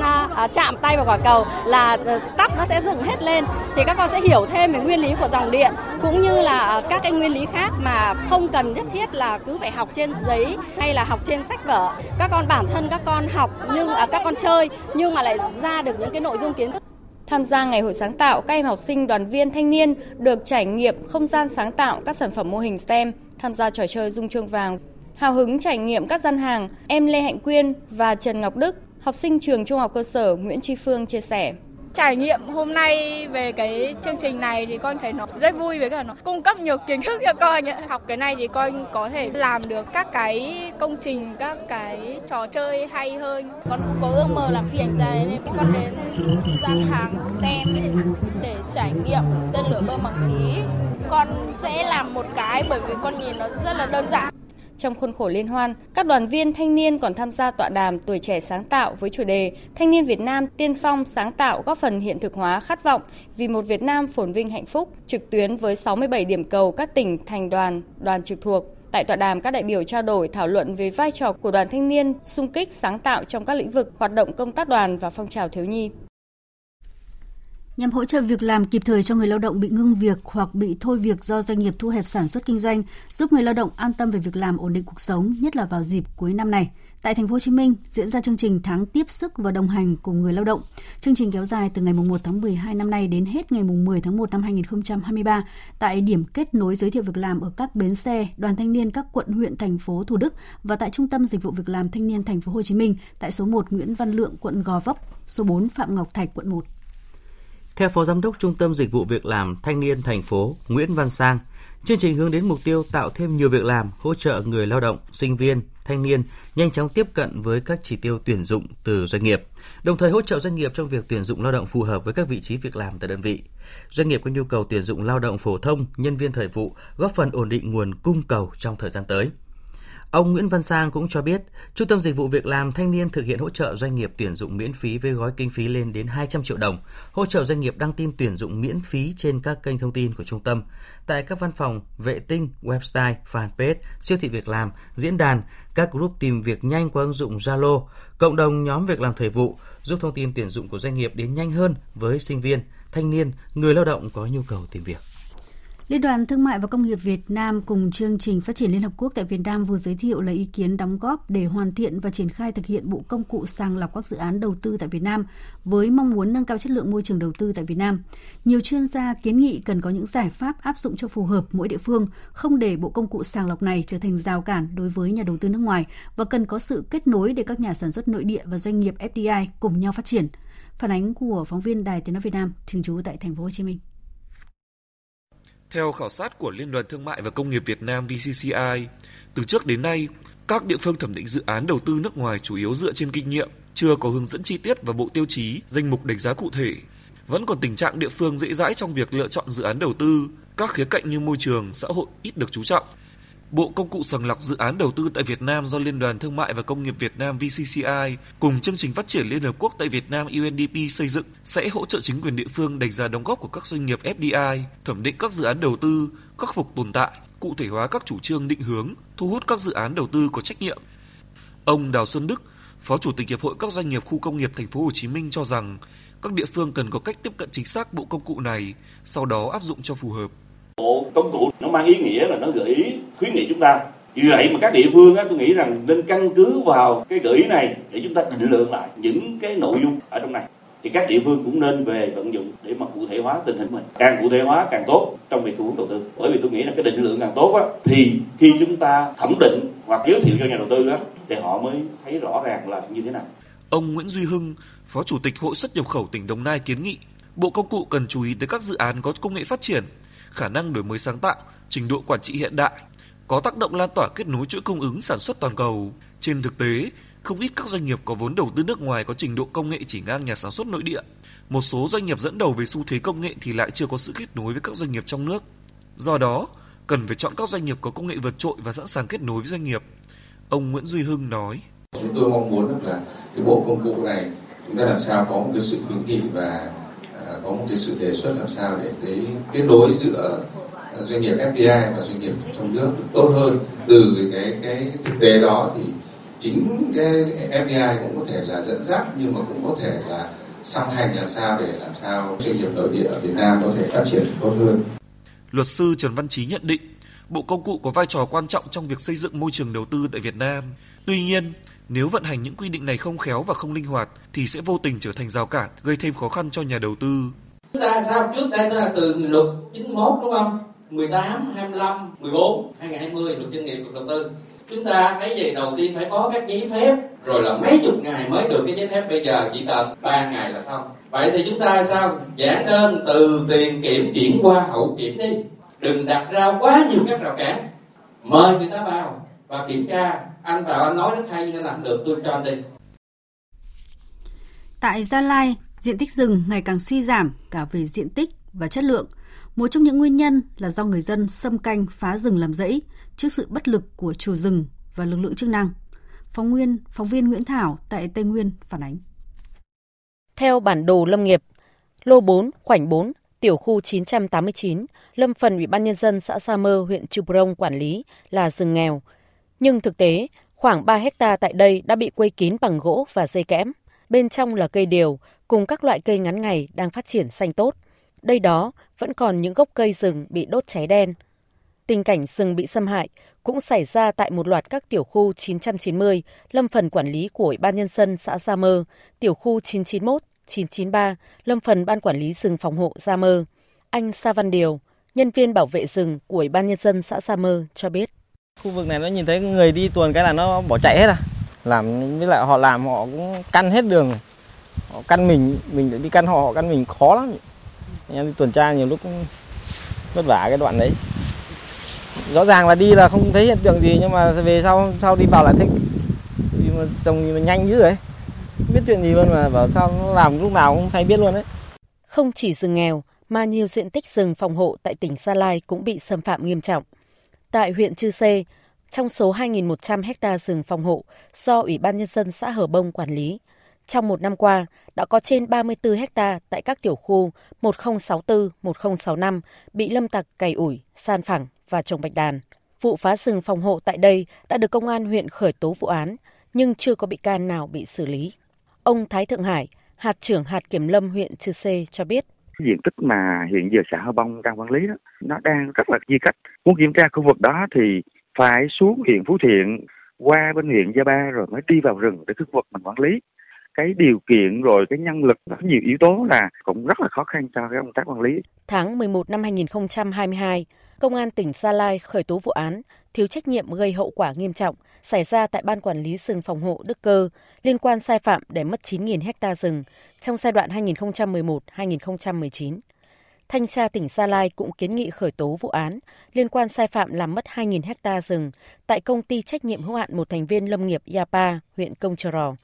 [SPEAKER 12] uh, chạm tay vào quả cầu là tắp nó sẽ dựng hết lên. Thì các con sẽ hiểu thêm về nguyên lý của dòng điện cũng như là các cái nguyên lý khác mà không cần nhất thiết là cứ phải học trên giấy hay là học trên sách vở. Các con bản thân các con học nhưng à, các con chơi nhưng mà lại ra được những cái nội dung kiến thức.
[SPEAKER 10] Tham gia Ngày hội sáng tạo, các em học sinh đoàn viên thanh niên được trải nghiệm không gian sáng tạo các sản phẩm mô hình STEM, tham gia trò chơi dung chuông vàng. Hào hứng trải nghiệm các gian hàng, em Lê Hạnh Quyên và Trần Ngọc Đức, học sinh trường Trung học cơ sở Nguyễn Tri Phương chia sẻ
[SPEAKER 13] trải nghiệm hôm nay về cái chương trình này thì con thấy nó rất vui với cả nó cung cấp nhiều kiến thức cho con ấy. học cái này thì con có thể làm được các cái công trình, các cái trò chơi hay hơn
[SPEAKER 14] con cũng có ước mơ làm phi hành gia nên con đến gian hàng STEM để trải nghiệm tên lửa bơm bằng khí, con sẽ làm một cái bởi vì con nhìn nó rất là đơn giản
[SPEAKER 10] trong khuôn khổ liên hoan, các đoàn viên thanh niên còn tham gia tọa đàm tuổi trẻ sáng tạo với chủ đề Thanh niên Việt Nam tiên phong sáng tạo góp phần hiện thực hóa khát vọng vì một Việt Nam phồn vinh hạnh phúc, trực tuyến với 67 điểm cầu các tỉnh, thành đoàn, đoàn trực thuộc. Tại tọa đàm, các đại biểu trao đổi thảo luận về vai trò của đoàn thanh niên sung kích sáng tạo trong các lĩnh vực hoạt động công tác đoàn và phong trào thiếu nhi
[SPEAKER 1] nhằm hỗ trợ việc làm kịp thời cho người lao động bị ngưng việc hoặc bị thôi việc do doanh nghiệp thu hẹp sản xuất kinh doanh, giúp người lao động an tâm về việc làm ổn định cuộc sống, nhất là vào dịp cuối năm này. Tại thành phố Hồ Chí Minh diễn ra chương trình tháng tiếp sức và đồng hành cùng người lao động. Chương trình kéo dài từ ngày 1 tháng 12 năm nay đến hết ngày 10 tháng 1 năm 2023 tại điểm kết nối giới thiệu việc làm ở các bến xe, đoàn thanh niên các quận huyện thành phố Thủ Đức và tại Trung tâm Dịch vụ Việc làm Thanh niên thành phố Hồ Chí Minh tại số 1 Nguyễn Văn Lượng quận Gò Vấp, số 4 Phạm Ngọc Thạch quận 1.
[SPEAKER 3] Theo Phó Giám đốc Trung tâm Dịch vụ Việc làm Thanh niên thành phố Nguyễn Văn Sang, chương trình hướng đến mục tiêu tạo thêm nhiều việc làm, hỗ trợ người lao động, sinh viên, thanh niên nhanh chóng tiếp cận với các chỉ tiêu tuyển dụng từ doanh nghiệp, đồng thời hỗ trợ doanh nghiệp trong việc tuyển dụng lao động phù hợp với các vị trí việc làm tại đơn vị. Doanh nghiệp có nhu cầu tuyển dụng lao động phổ thông, nhân viên thời vụ, góp phần ổn định nguồn cung cầu trong thời gian tới. Ông Nguyễn Văn Sang cũng cho biết, Trung tâm Dịch vụ Việc làm Thanh niên thực hiện hỗ trợ doanh nghiệp tuyển dụng miễn phí với gói kinh phí lên đến 200 triệu đồng, hỗ trợ doanh nghiệp đăng tin tuyển dụng miễn phí trên các kênh thông tin của trung tâm, tại các văn phòng, vệ tinh, website, fanpage, siêu thị việc làm, diễn đàn, các group tìm việc nhanh qua ứng dụng Zalo, cộng đồng nhóm việc làm thời vụ, giúp thông tin tuyển dụng của doanh nghiệp đến nhanh hơn với sinh viên, thanh niên, người lao động có nhu cầu tìm việc.
[SPEAKER 1] Liên đoàn Thương mại và Công nghiệp Việt Nam cùng chương trình phát triển Liên Hợp Quốc tại Việt Nam vừa giới thiệu lấy ý kiến đóng góp để hoàn thiện và triển khai thực hiện bộ công cụ sàng lọc các dự án đầu tư tại Việt Nam với mong muốn nâng cao chất lượng môi trường đầu tư tại Việt Nam. Nhiều chuyên gia kiến nghị cần có những giải pháp áp dụng cho phù hợp mỗi địa phương, không để bộ công cụ sàng lọc này trở thành rào cản đối với nhà đầu tư nước ngoài và cần có sự kết nối để các nhà sản xuất nội địa và doanh nghiệp FDI cùng nhau phát triển. Phản ánh của phóng viên Đài Tiếng nói Việt Nam thường trú tại thành phố Hồ Chí Minh.
[SPEAKER 15] Theo khảo sát của Liên đoàn Thương mại và Công nghiệp Việt Nam VCCI, từ trước đến nay, các địa phương thẩm định dự án đầu tư nước ngoài chủ yếu dựa trên kinh nghiệm, chưa có hướng dẫn chi tiết và bộ tiêu chí, danh mục đánh giá cụ thể. Vẫn còn tình trạng địa phương dễ dãi trong việc lựa chọn dự án đầu tư, các khía cạnh như môi trường, xã hội ít được chú trọng. Bộ Công cụ sàng lọc dự án đầu tư tại Việt Nam do Liên đoàn Thương mại và Công nghiệp Việt Nam VCCI cùng chương trình phát triển Liên Hợp Quốc tại Việt Nam UNDP xây dựng sẽ hỗ trợ chính quyền địa phương đánh giá đóng góp của các doanh nghiệp FDI, thẩm định các dự án đầu tư, khắc phục tồn tại, cụ thể hóa các chủ trương định hướng, thu hút các dự án đầu tư có trách nhiệm. Ông Đào Xuân Đức, Phó Chủ tịch Hiệp hội các doanh nghiệp khu công nghiệp thành phố Hồ Chí Minh cho rằng các địa phương cần có cách tiếp cận chính xác bộ công cụ này, sau đó áp dụng cho phù hợp.
[SPEAKER 16] Bộ công cụ nó mang ý nghĩa là nó gợi ý khuyến nghị chúng ta. Vì vậy mà các địa phương á, tôi nghĩ rằng nên căn cứ vào cái gợi ý này để chúng ta định lượng lại những cái nội dung ở trong này. Thì các địa phương cũng nên về vận dụng để mà cụ thể hóa tình hình mình. Càng cụ thể hóa càng tốt trong việc thu hút đầu tư. Bởi vì tôi nghĩ là cái định lượng càng tốt á thì khi chúng ta thẩm định hoặc giới thiệu cho nhà đầu tư á thì họ mới thấy rõ ràng là như thế nào.
[SPEAKER 15] Ông Nguyễn Duy Hưng phó chủ tịch hội xuất nhập khẩu tỉnh Đồng Nai kiến nghị bộ công cụ cần chú ý tới các dự án có công nghệ phát triển khả năng đổi mới sáng tạo, trình độ quản trị hiện đại, có tác động lan tỏa kết nối chuỗi cung ứng sản xuất toàn cầu. Trên thực tế, không ít các doanh nghiệp có vốn đầu tư nước ngoài có trình độ công nghệ chỉ ngang nhà sản xuất nội địa. Một số doanh nghiệp dẫn đầu về xu thế công nghệ thì lại chưa có sự kết nối với các doanh nghiệp trong nước. Do đó, cần phải chọn các doanh nghiệp có công nghệ vượt trội và sẵn sàng kết nối với doanh nghiệp. Ông Nguyễn Duy Hưng nói:
[SPEAKER 17] Chúng tôi mong muốn là cái bộ công cụ này chúng ta làm sao có một cái sự khuyến nghị và À, có một cái sự đề xuất làm sao để cái kết nối giữa doanh nghiệp FDI và doanh nghiệp trong nước được tốt hơn từ cái cái thực tế đó thì chính cái FDI cũng có thể là dẫn dắt nhưng mà cũng có thể là song hành làm sao để làm sao doanh nghiệp nội địa ở Việt Nam có thể phát triển tốt hơn.
[SPEAKER 15] Luật sư Trần Văn Chí nhận định, bộ công cụ có vai trò quan trọng trong việc xây dựng môi trường đầu tư tại Việt Nam. Tuy nhiên, nếu vận hành những quy định này không khéo và không linh hoạt thì sẽ vô tình trở thành rào cản, gây thêm khó khăn cho nhà đầu tư.
[SPEAKER 18] Chúng ta sao trước đây ta là từ luật 91 đúng không? 18, 25, 14, 2020 luật doanh nghiệp luật đầu tư. Chúng ta cái gì đầu tiên phải có các giấy phép rồi là mấy chục ngày mới được cái giấy phép bây giờ chỉ cần 3 ngày là xong. Vậy thì chúng ta sao giảm đơn từ tiền kiểm chuyển qua hậu kiểm đi. Đừng đặt ra quá nhiều các rào cản. Mời người ta vào và kiểm tra anh vào anh nói rất hay nhưng làm được tôi cho anh đi
[SPEAKER 1] Tại Gia Lai, diện tích rừng ngày càng suy giảm cả về diện tích và chất lượng. Một trong những nguyên nhân là do người dân xâm canh phá rừng làm rẫy trước sự bất lực của chủ rừng và lực lượng chức năng. Phóng viên, phóng viên Nguyễn Thảo tại Tây Nguyên phản ánh.
[SPEAKER 19] Theo bản đồ lâm nghiệp, lô 4, khoảnh 4, tiểu khu 989, lâm phần Ủy ban Nhân dân xã Sa Mơ, huyện Trư Prong quản lý là rừng nghèo. Nhưng thực tế, khoảng 3 hecta tại đây đã bị quây kín bằng gỗ và dây kẽm. Bên trong là cây điều cùng các loại cây ngắn ngày đang phát triển xanh tốt. Đây đó vẫn còn những gốc cây rừng bị đốt cháy đen. Tình cảnh rừng bị xâm hại cũng xảy ra tại một loạt các tiểu khu 990, lâm phần quản lý của Ủy ban Nhân dân xã Gia Mơ, tiểu khu 991, 993, lâm phần Ban Quản lý rừng phòng hộ Gia Mơ. Anh Sa Văn Điều, nhân viên bảo vệ rừng của Ủy ban Nhân dân xã Gia Mơ cho biết.
[SPEAKER 20] Khu vực này nó nhìn thấy người đi tuần cái là nó bỏ chạy hết à. Làm với lại họ làm họ cũng căn hết đường. Họ căn mình, mình đi căn họ, họ căn mình khó lắm. Em đi tuần tra nhiều lúc cũng vất vả cái đoạn đấy. Rõ ràng là đi là không thấy hiện tượng gì nhưng mà về sau sau đi vào lại thích. Vì mà trồng mà nhanh dữ ấy. Không biết chuyện gì luôn mà bảo sao nó làm lúc nào cũng hay biết luôn đấy.
[SPEAKER 19] Không chỉ rừng nghèo mà nhiều diện tích rừng phòng hộ tại tỉnh Gia Lai cũng bị xâm phạm nghiêm trọng. Tại huyện Chư Sê, trong số 2.100 hecta rừng phòng hộ do Ủy ban Nhân dân xã Hở Bông quản lý, trong một năm qua đã có trên 34 hecta tại các tiểu khu 1064, 1065 bị lâm tặc cày ủi, san phẳng và trồng bạch đàn. Vụ phá rừng phòng hộ tại đây đã được công an huyện khởi tố vụ án, nhưng chưa có bị can nào bị xử lý. Ông Thái Thượng Hải, hạt trưởng hạt kiểm lâm huyện Chư Sê cho biết
[SPEAKER 21] diện tích mà hiện giờ xã Hơ Bông đang quản lý đó, nó đang rất là chia cách. Muốn kiểm tra khu vực đó thì phải xuống huyện Phú Thiện, qua bên huyện Gia Ba rồi mới đi vào rừng để khu vực mình quản lý. Cái điều kiện rồi cái nhân lực rất nhiều yếu tố là cũng rất là khó khăn cho cái công tác quản lý.
[SPEAKER 19] Tháng 11 năm 2022, Công an tỉnh Gia Lai khởi tố vụ án thiếu trách nhiệm gây hậu quả nghiêm trọng xảy ra tại Ban Quản lý rừng phòng hộ Đức Cơ liên quan sai phạm để mất 9.000 hecta rừng trong giai đoạn 2011-2019. Thanh tra tỉnh Gia Lai cũng kiến nghị khởi tố vụ án liên quan sai phạm làm mất 2.000 hecta rừng tại công ty trách nhiệm hữu hạn một thành viên lâm nghiệp Yapa, huyện Công Trờ Rò.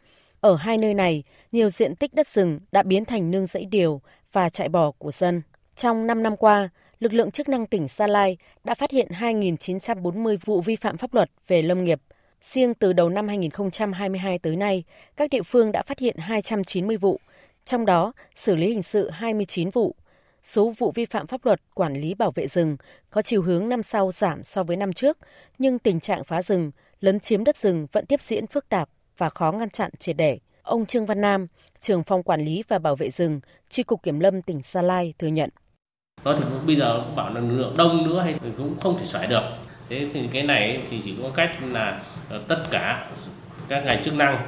[SPEAKER 19] Ở hai nơi này, nhiều diện tích đất rừng đã biến thành nương rẫy điều và trại bò của dân. Trong 5 năm qua, lực lượng chức năng tỉnh Sa Lai đã phát hiện 2.940 vụ vi phạm pháp luật về lâm nghiệp. Riêng từ đầu năm 2022 tới nay, các địa phương đã phát hiện 290 vụ, trong đó xử lý hình sự 29 vụ. Số vụ vi phạm pháp luật quản lý bảo vệ rừng có chiều hướng năm sau giảm so với năm trước, nhưng tình trạng phá rừng, lấn chiếm đất rừng vẫn tiếp diễn phức tạp và khó ngăn chặn triệt để. Ông Trương Văn Nam, trưởng phòng quản lý và bảo vệ rừng, Tri cục Kiểm lâm tỉnh Sa Lai thừa nhận
[SPEAKER 22] nó thì bây giờ bảo là lượng đông nữa hay cũng không thể xoải được. Thế thì cái này thì chỉ có cách là ờ, tất cả các ngành chức năng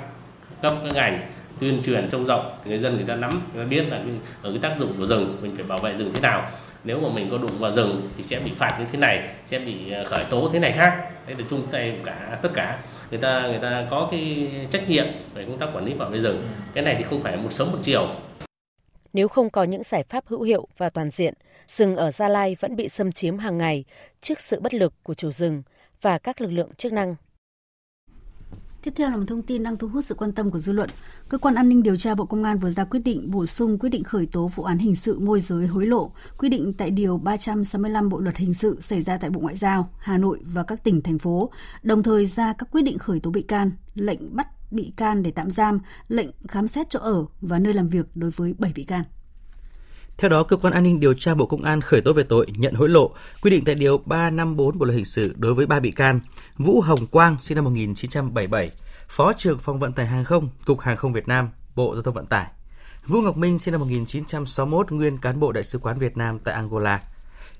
[SPEAKER 22] cấp các ngành tuyên truyền trông rộng thì người dân người ta nắm người ta biết là ở cái tác dụng của rừng mình phải bảo vệ rừng thế nào. Nếu mà mình có đụng vào rừng thì sẽ bị phạt như thế này sẽ bị ờ, khởi tố thế này khác. Đấy là chung tay cả tất cả. Người ta người ta có cái trách nhiệm về công tác quản lý bảo vệ rừng. Cái này thì không phải một sớm một chiều.
[SPEAKER 19] Nếu không có những giải pháp hữu hiệu và toàn diện rừng ở Gia Lai vẫn bị xâm chiếm hàng ngày trước sự bất lực của chủ rừng và các lực lượng chức năng.
[SPEAKER 1] Tiếp theo là một thông tin đang thu hút sự quan tâm của dư luận. Cơ quan an ninh điều tra Bộ Công an vừa ra quyết định bổ sung quyết định khởi tố vụ án hình sự môi giới hối lộ, quy định tại điều 365 Bộ luật hình sự xảy ra tại Bộ Ngoại giao, Hà Nội và các tỉnh thành phố, đồng thời ra các quyết định khởi tố bị can, lệnh bắt bị can để tạm giam, lệnh khám xét chỗ ở và nơi làm việc đối với 7 bị can.
[SPEAKER 3] Theo đó, cơ quan an ninh điều tra Bộ Công an khởi tố về tội nhận hối lộ, quy định tại điều 354 Bộ luật hình sự đối với ba bị can: Vũ Hồng Quang sinh năm 1977, Phó trưởng phòng vận tải hàng không, Cục Hàng không Việt Nam, Bộ Giao thông Vận tải. Vũ Ngọc Minh sinh năm 1961, nguyên cán bộ Đại sứ quán Việt Nam tại Angola.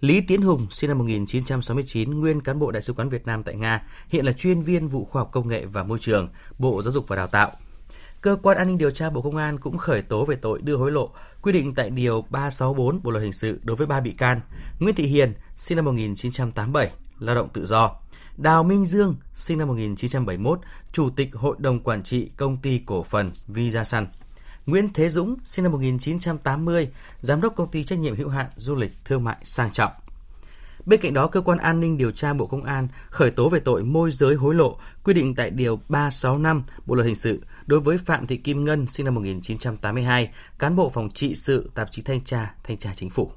[SPEAKER 3] Lý Tiến Hùng, sinh năm 1969, nguyên cán bộ Đại sứ quán Việt Nam tại Nga, hiện là chuyên viên vụ khoa học công nghệ và môi trường, Bộ Giáo dục và Đào tạo. Cơ quan an ninh điều tra Bộ Công an cũng khởi tố về tội đưa hối lộ, quy định tại Điều 364 Bộ Luật Hình sự đối với ba bị can. Nguyễn Thị Hiền, sinh năm 1987, lao động tự do. Đào Minh Dương, sinh năm 1971, Chủ tịch Hội đồng Quản trị Công ty Cổ phần Visasun. Nguyễn Thế Dũng, sinh năm 1980, Giám đốc Công ty Trách nhiệm hữu hạn Du lịch Thương mại Sang Trọng. Bên cạnh đó, cơ quan an ninh điều tra Bộ Công an khởi tố về tội môi giới hối lộ, quy định tại Điều 365 Bộ Luật Hình sự đối với Phạm Thị Kim Ngân, sinh năm 1982, cán bộ phòng trị sự tạp chí Thanh tra, Thanh tra Chính phủ.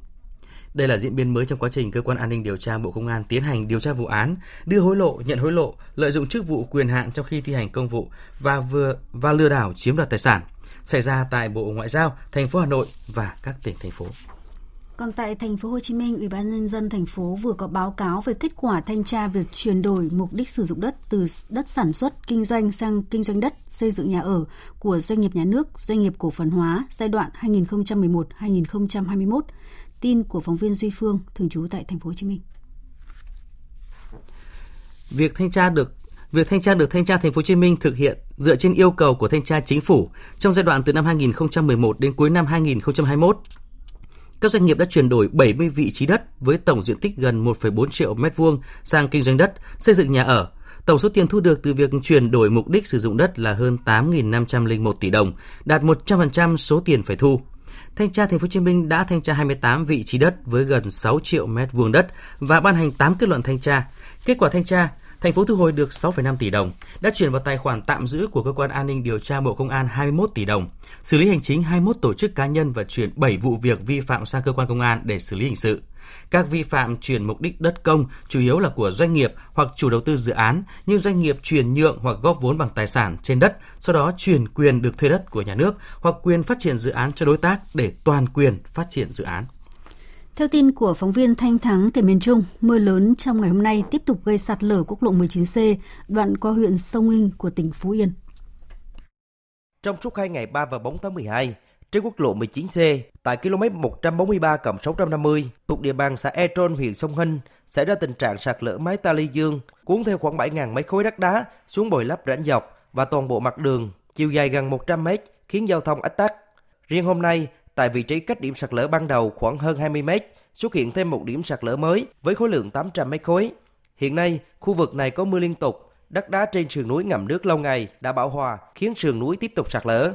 [SPEAKER 3] Đây là diễn biến mới trong quá trình cơ quan an ninh điều tra Bộ Công an tiến hành điều tra vụ án đưa hối lộ, nhận hối lộ, lợi dụng chức vụ quyền hạn trong khi thi hành công vụ và vừa và lừa đảo chiếm đoạt tài sản xảy ra tại Bộ Ngoại giao, thành phố Hà Nội và các tỉnh thành phố.
[SPEAKER 1] Còn tại thành phố Hồ Chí Minh, Ủy ban nhân dân thành phố vừa có báo cáo về kết quả thanh tra việc chuyển đổi mục đích sử dụng đất từ đất sản xuất kinh doanh sang kinh doanh đất xây dựng nhà ở của doanh nghiệp nhà nước, doanh nghiệp cổ phần hóa giai đoạn 2011-2021. Tin của phóng viên Duy Phương thường trú tại thành phố Hồ Chí Minh.
[SPEAKER 3] Việc thanh tra được Việc thanh tra được thanh tra thành phố Hồ Chí Minh thực hiện dựa trên yêu cầu của thanh tra chính phủ trong giai đoạn từ năm 2011 đến cuối năm 2021 các doanh nghiệp đã chuyển đổi 70 vị trí đất với tổng diện tích gần 1,4 triệu mét vuông sang kinh doanh đất, xây dựng nhà ở. Tổng số tiền thu được từ việc chuyển đổi mục đích sử dụng đất là hơn 8.501 tỷ đồng, đạt 100% số tiền phải thu. Thanh tra Thành phố Hồ Chí Minh đã thanh tra 28 vị trí đất với gần 6 triệu mét vuông đất và ban hành 8 kết luận thanh tra. Kết quả thanh tra, thành phố thu hồi được 6,5 tỷ đồng, đã chuyển vào tài khoản tạm giữ của cơ quan an ninh điều tra Bộ Công an 21 tỷ đồng, xử lý hành chính 21 tổ chức cá nhân và chuyển 7 vụ việc vi phạm sang cơ quan công an để xử lý hình sự. Các vi phạm chuyển mục đích đất công chủ yếu là của doanh nghiệp hoặc chủ đầu tư dự án, như doanh nghiệp chuyển nhượng hoặc góp vốn bằng tài sản trên đất, sau đó chuyển quyền được thuê đất của nhà nước hoặc quyền phát triển dự án cho đối tác để toàn quyền phát triển dự án.
[SPEAKER 1] Theo tin của phóng viên Thanh Thắng tại miền Trung, mưa lớn trong ngày hôm nay tiếp tục gây sạt lở quốc lộ 19C, đoạn qua huyện Sông Hinh của tỉnh Phú Yên.
[SPEAKER 23] Trong suốt hai ngày 3 và 4 tháng 12, trên quốc lộ 19C, tại km 143 650 thuộc địa bàn xã E Trôn, huyện Sông Hinh, xảy ra tình trạng sạt lở mái ta ly dương, cuốn theo khoảng 7.000 mét khối đất đá xuống bồi lấp rãnh dọc và toàn bộ mặt đường, chiều dài gần 100 mét, khiến giao thông ách tắc. Riêng hôm nay, tại vị trí cách điểm sạt lở ban đầu khoảng hơn 20 mét, xuất hiện thêm một điểm sạt lở mới với khối lượng 800 mét khối. Hiện nay, khu vực này có mưa liên tục, đất đá trên sườn núi ngầm nước lâu ngày đã bão hòa, khiến sườn núi tiếp tục sạt lở.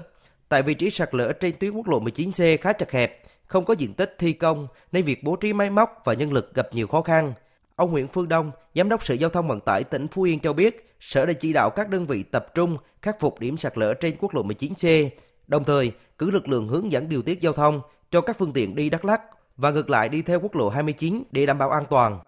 [SPEAKER 23] Tại vị trí sạt lở trên tuyến quốc lộ 19C khá chặt hẹp, không có diện tích thi công nên việc bố trí máy móc và nhân lực gặp nhiều khó khăn. Ông Nguyễn Phương Đông, Giám đốc Sở Giao thông Vận tải tỉnh Phú Yên cho biết, Sở đã chỉ đạo các đơn vị tập trung khắc phục điểm sạt lở trên quốc lộ 19C, đồng thời cử lực lượng hướng dẫn điều tiết giao thông cho các phương tiện đi Đắk Lắk và ngược lại đi theo quốc lộ 29 để đảm bảo an toàn.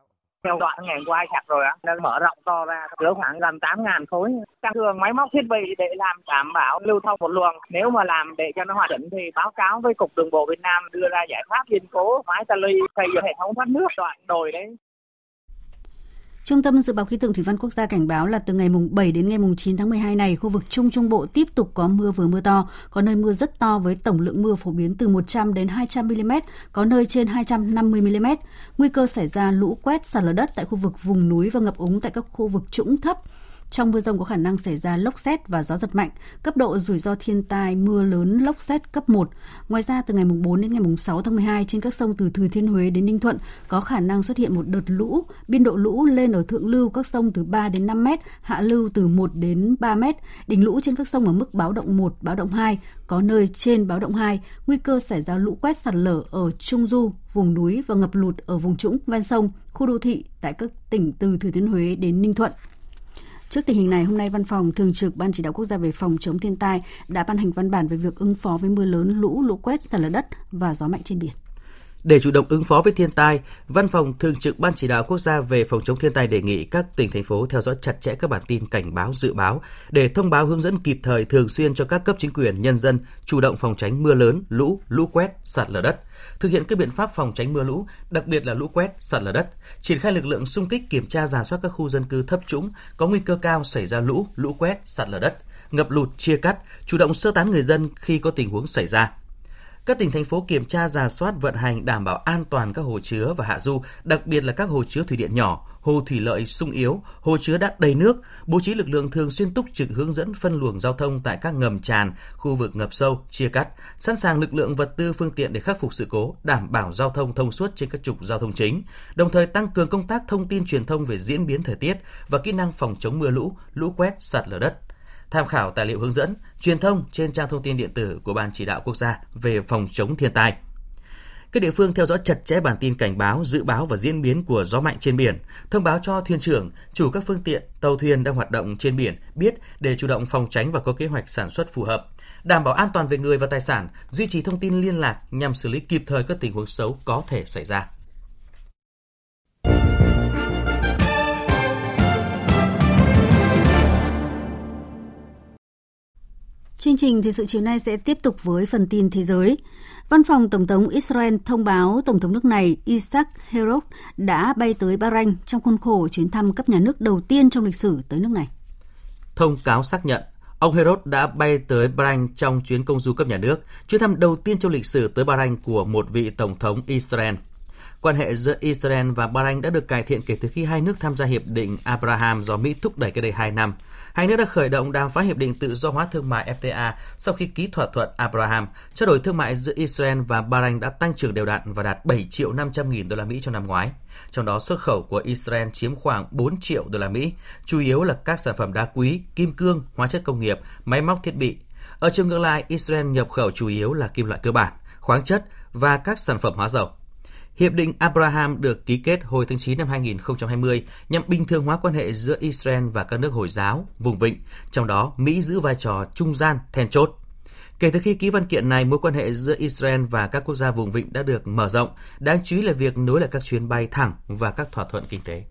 [SPEAKER 24] Theo đoạn ngày qua sạch rồi á, nên mở rộng to ra, chứa khoảng gần 8 ngàn khối. Tăng cường máy móc thiết bị để làm đảm bảo lưu thông một luồng. Nếu mà làm để cho nó hoạt định thì báo cáo với Cục Đường bộ Việt Nam đưa ra giải pháp kiên cố mái ta ly xây dựng hệ thống thoát nước đoạn đồi đấy
[SPEAKER 1] Trung tâm Dự báo Khí tượng Thủy văn Quốc gia cảnh báo là từ ngày mùng 7 đến ngày mùng 9 tháng 12 này, khu vực Trung Trung Bộ tiếp tục có mưa vừa mưa to, có nơi mưa rất to với tổng lượng mưa phổ biến từ 100 đến 200 mm, có nơi trên 250 mm. Nguy cơ xảy ra lũ quét sạt lở đất tại khu vực vùng núi và ngập úng tại các khu vực trũng thấp. Trong mưa rông có khả năng xảy ra lốc xét và gió giật mạnh, cấp độ rủi ro thiên tai mưa lớn lốc xét cấp 1. Ngoài ra từ ngày 4 đến ngày 6 tháng 12 trên các sông từ Thừa Thiên Huế đến Ninh Thuận có khả năng xuất hiện một đợt lũ, biên độ lũ lên ở thượng lưu các sông từ 3 đến 5 m, hạ lưu từ 1 đến 3 m, đỉnh lũ trên các sông ở mức báo động 1, báo động 2, có nơi trên báo động 2, nguy cơ xảy ra lũ quét sạt lở ở Trung Du, vùng núi và ngập lụt ở vùng trũng ven sông, khu đô thị tại các tỉnh từ Thừa Thiên Huế đến Ninh Thuận. Trước tình hình này, hôm nay Văn phòng Thường trực Ban Chỉ đạo Quốc gia về phòng chống thiên tai đã ban hành văn bản về việc ứng phó với mưa lớn, lũ, lũ quét, sạt lở đất và gió mạnh trên biển.
[SPEAKER 3] Để chủ động ứng phó với thiên tai, Văn phòng Thường trực Ban Chỉ đạo Quốc gia về phòng chống thiên tai đề nghị các tỉnh thành phố theo dõi chặt chẽ các bản tin cảnh báo dự báo để thông báo hướng dẫn kịp thời thường xuyên cho các cấp chính quyền nhân dân chủ động phòng tránh mưa lớn, lũ, lũ quét, sạt lở đất, thực hiện các biện pháp phòng tránh mưa lũ, đặc biệt là lũ quét, sạt lở đất, triển khai lực lượng xung kích kiểm tra giả soát các khu dân cư thấp trũng có nguy cơ cao xảy ra lũ, lũ quét, sạt lở đất, ngập lụt, chia cắt, chủ động sơ tán người dân khi có tình huống xảy ra. Các tỉnh thành phố kiểm tra giả soát vận hành đảm bảo an toàn các hồ chứa và hạ du, đặc biệt là các hồ chứa thủy điện nhỏ, hồ thủy lợi sung yếu, hồ chứa đã đầy nước, bố trí lực lượng thường xuyên túc trực hướng dẫn phân luồng giao thông tại các ngầm tràn, khu vực ngập sâu, chia cắt, sẵn sàng lực lượng vật tư phương tiện để khắc phục sự cố, đảm bảo giao thông thông suốt trên các trục giao thông chính, đồng thời tăng cường công tác thông tin truyền thông về diễn biến thời tiết và kỹ năng phòng chống mưa lũ, lũ quét, sạt lở đất tham khảo tài liệu hướng dẫn, truyền thông trên trang thông tin điện tử của Ban Chỉ đạo Quốc gia về phòng chống thiên tai. Các địa phương theo dõi chặt chẽ bản tin cảnh báo, dự báo và diễn biến của gió mạnh trên biển, thông báo cho thuyền trưởng, chủ các phương tiện, tàu thuyền đang hoạt động trên biển biết để chủ động phòng tránh và có kế hoạch sản xuất phù hợp, đảm bảo an toàn về người và tài sản, duy trì thông tin liên lạc nhằm xử lý kịp thời các tình huống xấu có thể xảy ra.
[SPEAKER 1] Chương trình thì sự chiều nay sẽ tiếp tục với phần tin thế giới. Văn phòng Tổng thống Israel thông báo Tổng thống nước này Isaac Herzog đã bay tới Bahrain trong khuôn khổ chuyến thăm cấp nhà nước đầu tiên trong lịch sử tới nước này.
[SPEAKER 3] Thông cáo xác nhận Ông Herod đã bay tới Bahrain trong chuyến công du cấp nhà nước, chuyến thăm đầu tiên trong lịch sử tới Bahrain của một vị tổng thống Israel. Quan hệ giữa Israel và Bahrain đã được cải thiện kể từ khi hai nước tham gia hiệp định Abraham do Mỹ thúc đẩy cách đây 2 năm. Hai nước đã khởi động đàm phán hiệp định tự do hóa thương mại FTA sau khi ký thỏa thuận Abraham. Trao đổi thương mại giữa Israel và Bahrain đã tăng trưởng đều đặn và đạt 7 triệu 500 nghìn đô la Mỹ trong năm ngoái. Trong đó xuất khẩu của Israel chiếm khoảng 4 triệu đô la Mỹ, chủ yếu là các sản phẩm đá quý, kim cương, hóa chất công nghiệp, máy móc thiết bị. Ở chiều ngược lại, Israel nhập khẩu chủ yếu là kim loại cơ bản, khoáng chất và các sản phẩm hóa dầu. Hiệp định Abraham được ký kết hồi tháng 9 năm 2020 nhằm bình thường hóa quan hệ giữa Israel và các nước Hồi giáo, vùng vịnh, trong đó Mỹ giữ vai trò trung gian, then chốt. Kể từ khi ký văn kiện này, mối quan hệ giữa Israel và các quốc gia vùng vịnh đã được mở rộng, đáng chú ý là việc nối lại các chuyến bay thẳng và các thỏa thuận kinh tế.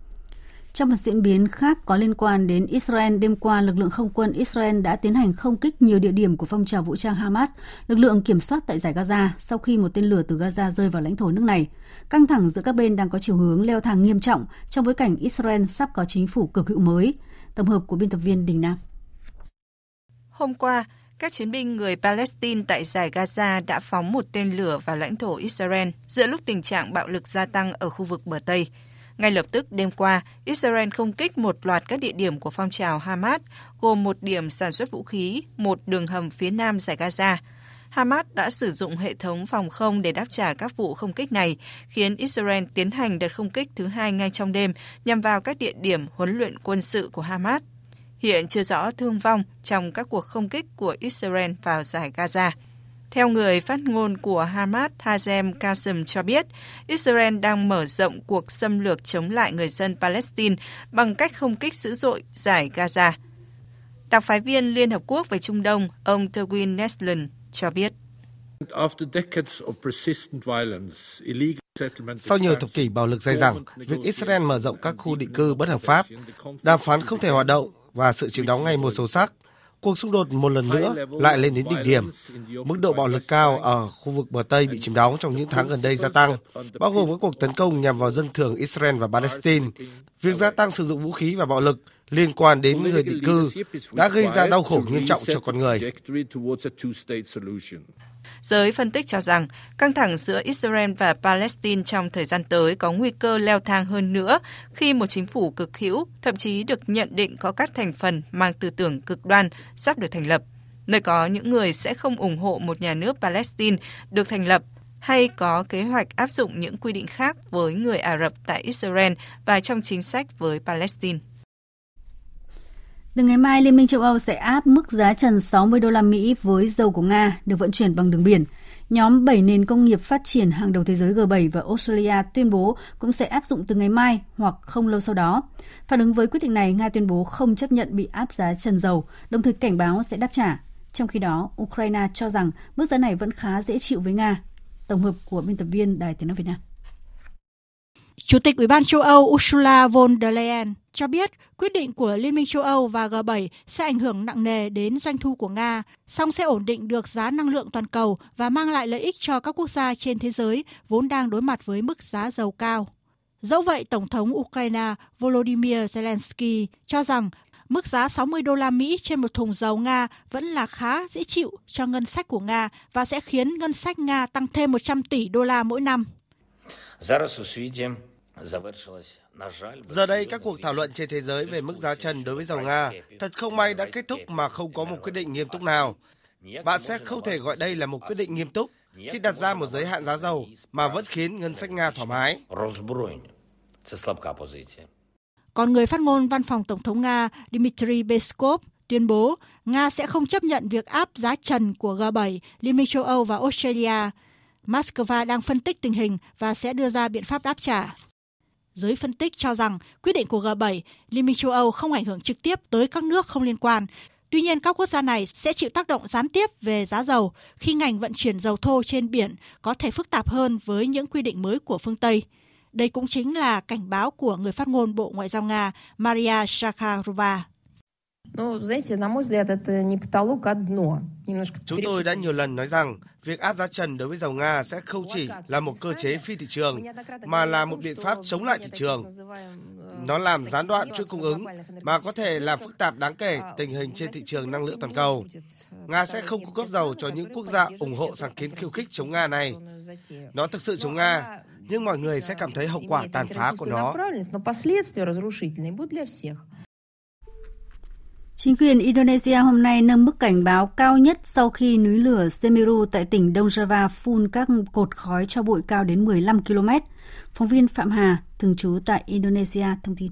[SPEAKER 1] Trong một diễn biến khác có liên quan đến Israel, đêm qua lực lượng không quân Israel đã tiến hành không kích nhiều địa điểm của phong trào vũ trang Hamas, lực lượng kiểm soát tại giải Gaza sau khi một tên lửa từ Gaza rơi vào lãnh thổ nước này. Căng thẳng giữa các bên đang có chiều hướng leo thang nghiêm trọng trong bối cảnh Israel sắp có chính phủ cực hữu mới. Tổng hợp của biên tập viên Đình Nam.
[SPEAKER 25] Hôm qua, các chiến binh người Palestine tại giải Gaza đã phóng một tên lửa vào lãnh thổ Israel giữa lúc tình trạng bạo lực gia tăng ở khu vực bờ Tây. Ngay lập tức đêm qua, Israel không kích một loạt các địa điểm của phong trào Hamas, gồm một điểm sản xuất vũ khí, một đường hầm phía nam giải Gaza. Hamas đã sử dụng hệ thống phòng không để đáp trả các vụ không kích này, khiến Israel tiến hành đợt không kích thứ hai ngay trong đêm nhằm vào các địa điểm huấn luyện quân sự của Hamas. Hiện chưa rõ thương vong trong các cuộc không kích của Israel vào giải Gaza. Theo người phát ngôn của Hamas Hazem Qasem cho biết, Israel đang mở rộng cuộc xâm lược chống lại người dân Palestine bằng cách không kích dữ dội giải Gaza. Đặc phái viên Liên Hợp Quốc về Trung Đông, ông Terwin Nesland cho biết.
[SPEAKER 26] Sau nhiều thập kỷ bạo lực dai dẳng, việc Israel mở rộng các khu định cư bất hợp pháp, đàm phán không thể hoạt động và sự chịu đóng ngày một sâu sắc, cuộc xung đột một lần nữa lại lên đến đỉnh điểm. Mức độ bạo lực cao ở khu vực bờ Tây bị chiếm đóng trong những tháng gần đây gia tăng, bao gồm các cuộc tấn công nhằm vào dân thường Israel và Palestine. Việc gia tăng sử dụng vũ khí và bạo lực liên quan đến người định cư đã gây ra đau khổ nghiêm trọng cho con người.
[SPEAKER 25] Giới phân tích cho rằng căng thẳng giữa Israel và Palestine trong thời gian tới có nguy cơ leo thang hơn nữa khi một chính phủ cực hữu, thậm chí được nhận định có các thành phần mang tư tưởng cực đoan sắp được thành lập, nơi có những người sẽ không ủng hộ một nhà nước Palestine được thành lập hay có kế hoạch áp dụng những quy định khác với người Ả Rập tại Israel và trong chính sách với Palestine.
[SPEAKER 1] Từ ngày mai, Liên minh châu Âu sẽ áp mức giá trần 60 đô la Mỹ với dầu của Nga được vận chuyển bằng đường biển. Nhóm 7 nền công nghiệp phát triển hàng đầu thế giới G7 và Australia tuyên bố cũng sẽ áp dụng từ ngày mai hoặc không lâu sau đó. Phản ứng với quyết định này, Nga tuyên bố không chấp nhận bị áp giá trần dầu, đồng thời cảnh báo sẽ đáp trả. Trong khi đó, Ukraine cho rằng mức giá này vẫn khá dễ chịu với Nga. Tổng hợp của biên tập viên Đài Tiếng Nói Việt Nam.
[SPEAKER 27] Chủ tịch Ủy ban châu Âu Ursula von der Leyen cho biết quyết định của Liên minh châu Âu và G7 sẽ ảnh hưởng nặng nề đến doanh thu của Nga, song sẽ ổn định được giá năng lượng toàn cầu và mang lại lợi ích cho các quốc gia trên thế giới vốn đang đối mặt với mức giá dầu cao. Dẫu vậy, Tổng thống Ukraine Volodymyr Zelensky cho rằng mức giá 60 đô la Mỹ trên một thùng dầu Nga vẫn là khá dễ chịu cho ngân sách của Nga và sẽ khiến ngân sách Nga tăng thêm 100 tỷ đô la mỗi năm.
[SPEAKER 26] Giờ đây, các cuộc thảo luận trên thế giới về mức giá trần đối với dầu Nga thật không may đã kết thúc mà không có một quyết định nghiêm túc nào. Bạn sẽ không thể gọi đây là một quyết định nghiêm túc khi đặt ra một giới hạn giá dầu mà vẫn khiến ngân sách Nga thoải mái.
[SPEAKER 27] Còn người phát ngôn văn phòng Tổng thống Nga Dmitry Peskov tuyên bố Nga sẽ không chấp nhận việc áp giá trần của G7, Liên minh châu Âu và Australia. Moscow đang phân tích tình hình và sẽ đưa ra biện pháp đáp trả. Giới phân tích cho rằng quyết định của G7, Liên minh châu Âu không ảnh hưởng trực tiếp tới các nước không liên quan. Tuy nhiên, các quốc gia này sẽ chịu tác động gián tiếp về giá dầu khi ngành vận chuyển dầu thô trên biển có thể phức tạp hơn với những quy định mới của phương Tây. Đây cũng chính là cảnh báo của người phát ngôn Bộ Ngoại giao Nga Maria Zakharova.
[SPEAKER 26] Chúng tôi đã nhiều lần nói rằng việc áp giá trần đối với dầu Nga sẽ không chỉ là một cơ chế phi thị trường, mà là một biện pháp chống lại thị trường. Nó làm gián đoạn chuỗi cung ứng, mà có thể làm phức tạp đáng kể tình hình trên thị trường năng lượng toàn cầu. Nga sẽ không cung cấp dầu cho những quốc gia ủng hộ sáng kiến khiêu khích chống Nga này. Nó thực sự chống Nga, nhưng mọi người sẽ cảm thấy hậu quả tàn phá của nó.
[SPEAKER 1] Chính quyền Indonesia hôm nay nâng mức cảnh báo cao nhất sau khi núi lửa Semeru tại tỉnh Đông Java phun các cột khói cho bụi cao đến 15 km. Phóng viên Phạm Hà, thường trú tại Indonesia, thông tin.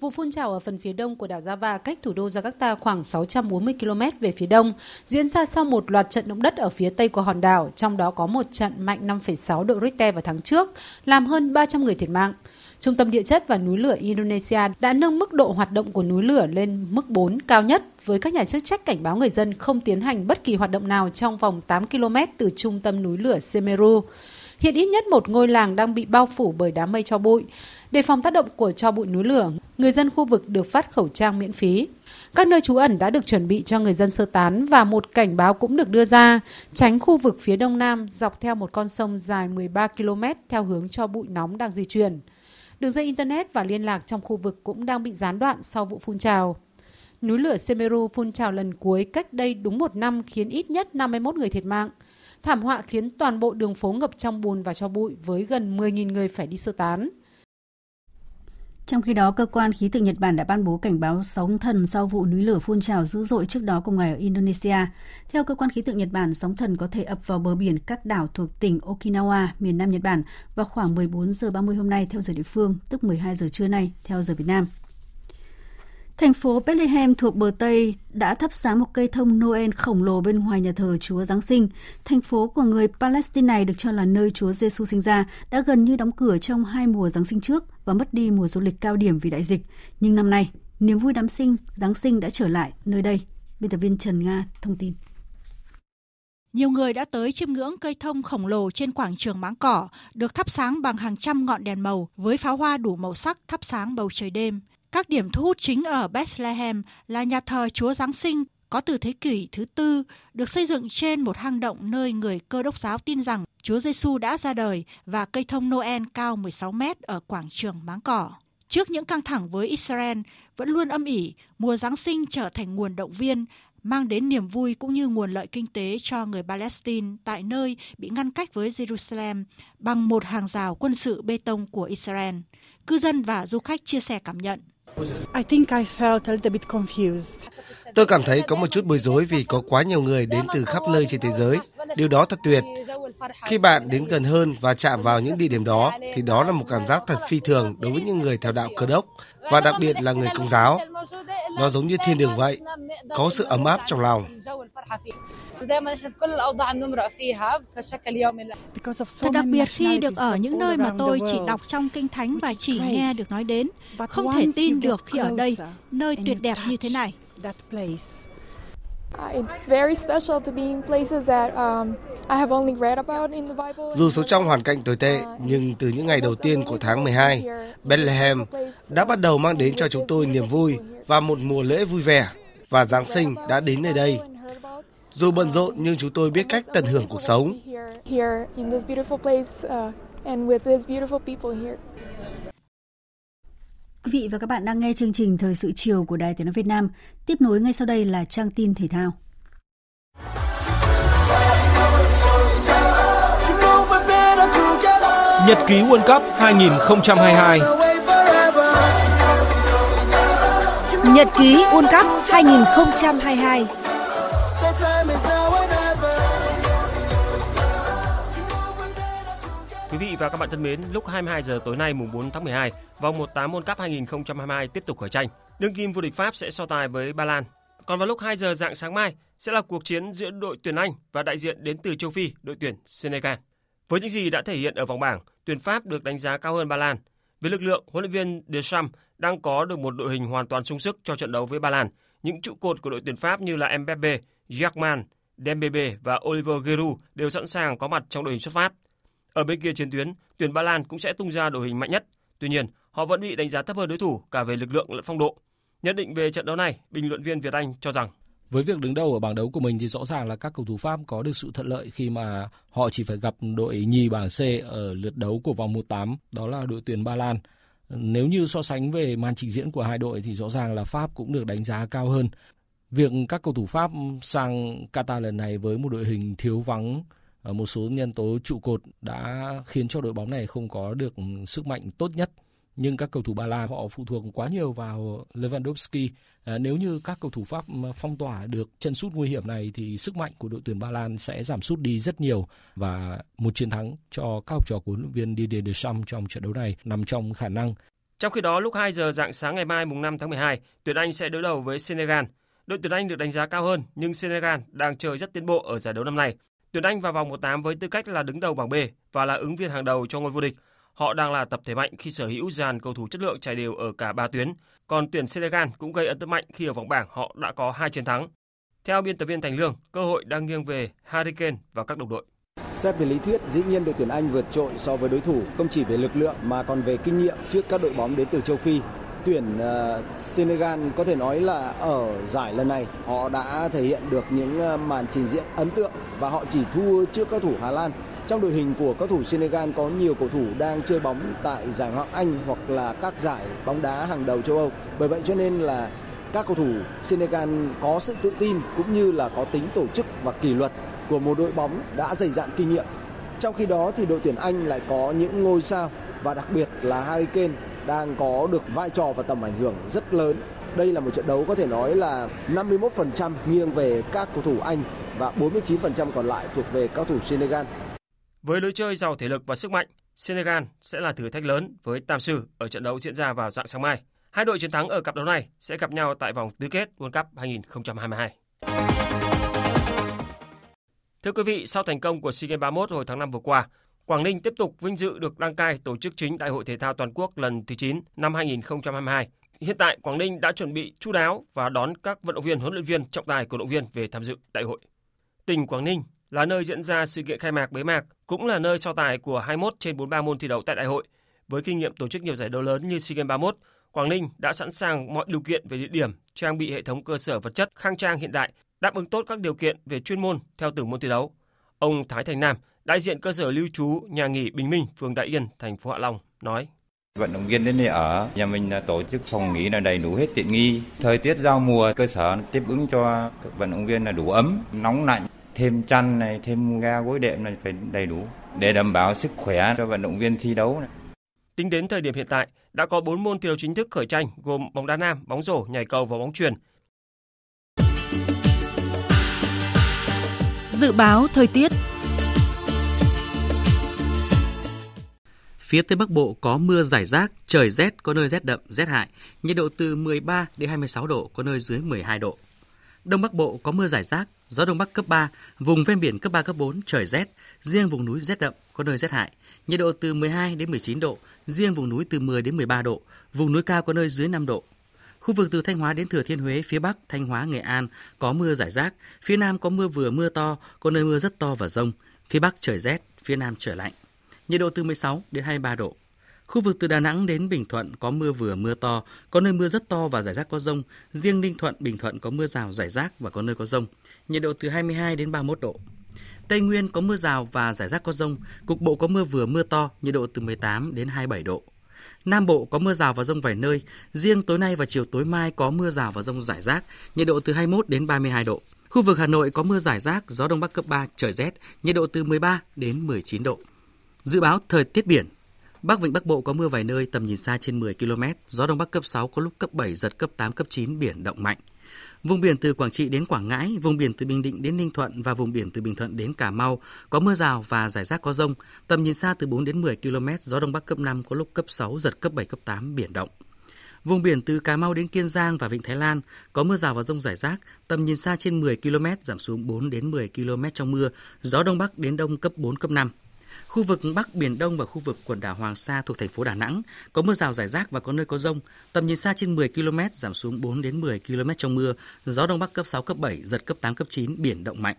[SPEAKER 28] Vụ phun trào ở phần phía đông của đảo Java cách thủ đô Jakarta khoảng 640 km về phía đông, diễn ra sau một loạt trận động đất ở phía tây của hòn đảo, trong đó có một trận mạnh 5,6 độ Richter vào tháng trước, làm hơn 300 người thiệt mạng. Trung tâm Địa chất và Núi lửa Indonesia đã nâng mức độ hoạt động của núi lửa lên mức 4 cao nhất với các nhà chức trách cảnh báo người dân không tiến hành bất kỳ hoạt động nào trong vòng 8 km từ trung tâm núi lửa Semeru. Hiện ít nhất một ngôi làng đang bị bao phủ bởi đám mây cho bụi. Để phòng tác động của cho bụi núi lửa, người dân khu vực được phát khẩu trang miễn phí. Các nơi trú ẩn đã được chuẩn bị cho người dân sơ tán và một cảnh báo cũng được đưa ra, tránh khu vực phía đông nam dọc theo một con sông dài 13 km theo hướng cho bụi nóng đang di chuyển. Đường dây Internet và liên lạc trong khu vực cũng đang bị gián đoạn sau vụ phun trào. Núi lửa Semeru phun trào lần cuối cách đây đúng một năm khiến ít nhất 51 người thiệt mạng. Thảm họa khiến toàn bộ đường phố ngập trong bùn và cho bụi với gần 10.000 người phải đi sơ tán.
[SPEAKER 1] Trong khi đó, cơ quan khí tượng Nhật Bản đã ban bố cảnh báo sóng thần sau vụ núi lửa phun trào dữ dội trước đó cùng ngày ở Indonesia. Theo cơ quan khí tượng Nhật Bản, sóng thần có thể ập vào bờ biển các đảo thuộc tỉnh Okinawa, miền Nam Nhật Bản vào khoảng 14 giờ 30 hôm nay theo giờ địa phương, tức 12 giờ trưa nay theo giờ Việt Nam. Thành phố Bethlehem thuộc bờ Tây đã thắp sáng một cây thông Noel khổng lồ bên ngoài nhà thờ Chúa Giáng sinh. Thành phố của người Palestine này được cho là nơi Chúa Giêsu sinh ra, đã gần như đóng cửa trong hai mùa Giáng sinh trước và mất đi mùa du lịch cao điểm vì đại dịch. Nhưng năm nay, niềm vui đám sinh, Giáng sinh đã trở lại nơi đây. Biên tập viên Trần Nga thông tin.
[SPEAKER 27] Nhiều người đã tới chiêm ngưỡng cây thông khổng lồ trên quảng trường Máng Cỏ, được thắp sáng bằng hàng trăm ngọn đèn màu với pháo hoa đủ màu sắc thắp sáng bầu trời đêm. Các điểm thu hút chính ở Bethlehem là nhà thờ Chúa Giáng sinh có từ thế kỷ thứ tư, được xây dựng trên một hang động nơi người cơ đốc giáo tin rằng Chúa Giêsu đã ra đời và cây thông Noel cao 16 mét ở quảng trường Máng Cỏ. Trước những căng thẳng với Israel vẫn luôn âm ỉ, mùa Giáng sinh trở thành nguồn động viên, mang đến niềm vui cũng như nguồn lợi kinh tế cho người Palestine tại nơi bị ngăn cách với Jerusalem bằng một hàng rào quân sự bê tông của Israel. Cư dân và du khách chia sẻ cảm nhận. I think I felt a little bit confused.
[SPEAKER 26] Tôi cảm thấy có một chút bối rối vì có quá nhiều người đến từ khắp nơi trên thế giới. Điều đó thật tuyệt. Khi bạn đến gần hơn và chạm vào những địa điểm đó thì đó là một cảm giác thật phi thường đối với những người theo đạo cơ đốc và đặc biệt là người công giáo. Nó giống như thiên đường vậy, có sự ấm áp trong lòng.
[SPEAKER 27] Thật đặc biệt khi được ở những nơi mà tôi chỉ đọc trong kinh thánh và chỉ nghe được nói đến, không thể tin được khi ở đây, nơi tuyệt đẹp như thế này.
[SPEAKER 26] Dù sống trong hoàn cảnh tồi tệ, nhưng từ những ngày đầu tiên của tháng 12, Bethlehem đã bắt đầu mang đến cho chúng tôi niềm vui và một mùa lễ vui vẻ. Và Giáng sinh đã đến nơi đây. Dù bận rộn nhưng chúng tôi biết cách tận hưởng cuộc sống.
[SPEAKER 1] Quý vị và các bạn đang nghe chương trình Thời sự chiều của Đài Tiếng nói Việt Nam. Tiếp nối ngay sau đây là trang tin thể thao.
[SPEAKER 29] Nhật ký World Cup 2022
[SPEAKER 30] Nhật ký World Cup 2022
[SPEAKER 31] Quý vị và các bạn thân mến, lúc 22 giờ tối nay mùng 4 tháng 12, vòng 18 World Cup 2022 tiếp tục khởi tranh. Đương kim vô địch Pháp sẽ so tài với Ba Lan. Còn vào lúc 2 giờ dạng sáng mai sẽ là cuộc chiến giữa đội tuyển Anh và đại diện đến từ châu Phi, đội tuyển Senegal. Với những gì đã thể hiện ở vòng bảng, tuyển Pháp được đánh giá cao hơn Ba Lan. Về lực lượng, huấn luyện viên Deschamps đang có được một đội hình hoàn toàn sung sức cho trận đấu với Ba Lan. Những trụ cột của đội tuyển Pháp như là Mbappe, Griezmann, Dembele và Oliver Giroud đều sẵn sàng có mặt trong đội hình xuất phát. Ở bên kia chiến tuyến, tuyển Ba Lan cũng sẽ tung ra đội hình mạnh nhất. Tuy nhiên, họ vẫn bị đánh giá thấp hơn đối thủ cả về lực lượng lẫn phong độ. Nhận định về trận đấu này, bình luận viên Việt Anh cho rằng
[SPEAKER 29] với việc đứng đầu ở bảng đấu của mình thì rõ ràng là các cầu thủ Pháp có được sự thuận lợi khi mà họ chỉ phải gặp đội nhì bảng C ở lượt đấu của vòng 1/8, đó là đội tuyển Ba Lan. Nếu như so sánh về màn trình diễn của hai đội thì rõ ràng là Pháp cũng được đánh giá cao hơn. Việc các cầu thủ Pháp sang Qatar lần này với một đội hình thiếu vắng Ờ, một số nhân tố trụ cột đã khiến cho đội bóng này không có được sức mạnh tốt nhất nhưng các cầu thủ Ba Lan họ phụ thuộc quá nhiều vào Lewandowski. À, nếu như các cầu thủ Pháp phong tỏa được chân sút nguy hiểm này thì sức mạnh của đội tuyển Ba Lan sẽ giảm sút đi rất nhiều và một chiến thắng cho các học trò của huấn luyện viên Didier Deschamps trong trận đấu này nằm trong khả năng.
[SPEAKER 31] Trong khi đó, lúc 2 giờ dạng sáng ngày mai mùng 5 tháng 12, tuyển Anh sẽ đối đầu với Senegal. Đội tuyển Anh được đánh giá cao hơn nhưng Senegal đang chơi rất tiến bộ ở giải đấu năm nay. Tuyển Anh vào vòng 1/8 với tư cách là đứng đầu bảng B và là ứng viên hàng đầu cho ngôi vô địch. Họ đang là tập thể mạnh khi sở hữu dàn cầu thủ chất lượng trải đều ở cả ba tuyến. Còn tuyển Senegal cũng gây ấn tượng mạnh khi ở vòng bảng họ đã có hai chiến thắng. Theo biên tập viên Thành Lương, cơ hội đang nghiêng về Harry Kane và các đồng đội.
[SPEAKER 32] Xét về lý thuyết, dĩ nhiên đội tuyển Anh vượt trội so với đối thủ không chỉ về lực lượng mà còn về kinh nghiệm trước các đội bóng đến từ châu Phi. Tuyển ờ, Senegal có thể nói là ở giải lần này, họ đã thể hiện được những ờ, màn trình diễn ấn tượng và họ chỉ thua trước các thủ Hà Lan trong đội hình của các thủ Senegal có nhiều cầu thủ đang chơi bóng tại giải Ngoại hạng Anh hoặc là các giải bóng đá hàng đầu châu Âu. Bởi vậy cho nên là các cầu thủ Senegal có sự tự tin cũng như là có tính tổ chức và kỷ luật của một đội bóng đã dày dạn kinh nghiệm. Trong khi đó thì đội tuyển Anh lại có những ngôi sao và đặc biệt là Harry Kane đang có được vai trò và tầm ảnh hưởng rất lớn. Đây là một trận đấu có thể nói là 51% nghiêng về các cầu thủ Anh và 49% còn lại thuộc về các thủ Senegal.
[SPEAKER 31] Với lối chơi giàu thể lực và sức mạnh, Senegal sẽ là thử thách lớn với Tam Sư ở trận đấu diễn ra vào dạng sáng mai. Hai đội chiến thắng ở cặp đấu này sẽ gặp nhau tại vòng tứ kết World Cup 2022. Thưa quý vị, sau thành công của SEA Games 31 hồi tháng 5 vừa qua, Quảng Ninh tiếp tục vinh dự được đăng cai tổ chức chính Đại hội Thể thao Toàn quốc lần thứ 9 năm 2022. Hiện tại, Quảng Ninh đã chuẩn bị chu đáo và đón các vận động viên, huấn luyện viên, trọng tài, cổ động viên về tham dự đại hội. Tỉnh Quảng Ninh là nơi diễn ra sự kiện khai mạc bế mạc, cũng là nơi so tài của 21 trên 43 môn thi đấu tại đại hội. Với kinh nghiệm tổ chức nhiều giải đấu lớn như SEA Games 31, Quảng Ninh đã sẵn sàng mọi điều kiện về địa điểm, trang bị hệ thống cơ sở vật chất khang trang hiện đại, đáp ứng tốt các điều kiện về chuyên môn theo từng môn thi đấu. Ông Thái Thành Nam, đại diện cơ sở lưu trú nhà nghỉ Bình Minh, phường Đại Yên, thành phố Hạ Long nói:
[SPEAKER 33] Vận động viên đến đây ở, nhà mình tổ chức phòng nghỉ là đầy đủ hết tiện nghi. Thời tiết giao mùa, cơ sở tiếp ứng cho các vận động viên là đủ ấm, nóng lạnh, thêm chăn này, thêm ga gối đệm này phải đầy đủ để đảm bảo sức khỏe cho vận động viên thi đấu này.
[SPEAKER 31] Tính đến thời điểm hiện tại, đã có 4 môn thi đấu chính thức khởi tranh gồm bóng đá nam, bóng rổ, nhảy cầu và bóng chuyền.
[SPEAKER 30] Dự báo thời tiết
[SPEAKER 3] Phía Tây Bắc Bộ có mưa rải rác, trời rét, có nơi rét đậm, rét hại, nhiệt độ từ 13 đến 26 độ, có nơi dưới 12 độ. Đông Bắc Bộ có mưa rải rác, gió Đông Bắc cấp 3, vùng ven biển cấp 3, cấp 4, trời rét, riêng vùng núi rét đậm, có nơi rét hại, nhiệt độ từ 12 đến 19 độ, riêng vùng núi từ 10 đến 13 độ, vùng núi cao có nơi dưới 5 độ. Khu vực từ Thanh Hóa đến Thừa Thiên Huế, phía Bắc, Thanh Hóa, Nghệ An có mưa rải rác, phía Nam có mưa vừa mưa to, có nơi mưa rất to và rông, phía Bắc trời rét, phía Nam trời lạnh. Nhiệt độ từ 16 đến 23 độ. Khu vực từ Đà Nẵng đến Bình Thuận có mưa vừa mưa to, có nơi mưa rất to và rải rác có rông. Riêng Ninh Thuận, Bình Thuận có mưa rào rải rác và có nơi có rông. Nhiệt độ từ 22 đến 31 độ. Tây Nguyên có mưa rào và rải rác có rông, cục bộ có mưa vừa mưa to, nhiệt độ từ 18 đến 27 độ. Nam Bộ có mưa rào và rông vài nơi, riêng tối nay và chiều tối mai có mưa rào và rông rải rác, nhiệt độ từ 21 đến 32 độ. Khu vực Hà Nội có mưa rải rác, gió đông bắc cấp 3, trời rét, nhiệt độ từ 13 đến 19 độ. Dự báo thời tiết biển, Bắc Vịnh Bắc Bộ có mưa vài nơi, tầm nhìn xa trên 10 km, gió đông bắc cấp 6 có lúc cấp 7 giật cấp 8 cấp 9 biển động mạnh. Vùng biển từ Quảng Trị đến Quảng Ngãi, vùng biển từ Bình Định đến Ninh Thuận và vùng biển từ Bình Thuận đến Cà Mau có mưa rào và rải rác có rông, tầm nhìn xa từ 4 đến 10 km, gió đông bắc cấp 5 có lúc cấp 6 giật cấp 7 cấp 8 biển động. Vùng biển từ Cà Mau đến Kiên Giang và Vịnh Thái Lan có mưa rào và rông rải rác, tầm nhìn xa trên 10 km, giảm xuống 4 đến 10 km trong mưa, gió đông bắc đến đông cấp 4 cấp 5. Khu vực Bắc Biển Đông và khu vực quần đảo Hoàng Sa thuộc thành phố Đà Nẵng có mưa rào rải rác và có nơi có rông, tầm nhìn xa trên 10 km, giảm xuống 4 đến 10 km trong mưa, gió Đông Bắc cấp 6, cấp 7, giật cấp 8, cấp 9, biển động mạnh.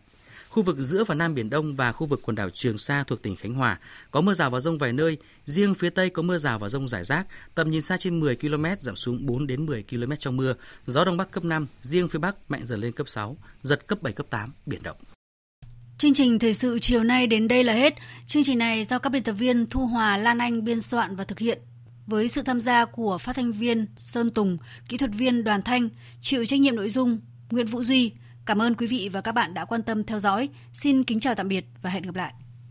[SPEAKER 3] Khu vực giữa và Nam Biển Đông và khu vực quần đảo Trường Sa thuộc tỉnh Khánh Hòa có mưa rào và rông vài nơi, riêng phía Tây có mưa rào và rông rải rác, tầm nhìn xa trên 10 km, giảm xuống 4 đến 10 km trong mưa, gió Đông Bắc cấp 5, riêng phía Bắc mạnh dần lên cấp 6, giật cấp 7, cấp 8, biển động.
[SPEAKER 1] Chương trình thời sự chiều nay đến đây là hết. Chương trình này do các biên tập viên Thu Hòa, Lan Anh biên soạn và thực hiện với sự tham gia của phát thanh viên Sơn Tùng, kỹ thuật viên Đoàn Thanh, chịu trách nhiệm nội dung Nguyễn Vũ Duy. Cảm ơn quý vị và các bạn đã quan tâm theo dõi. Xin kính chào tạm biệt và hẹn gặp lại.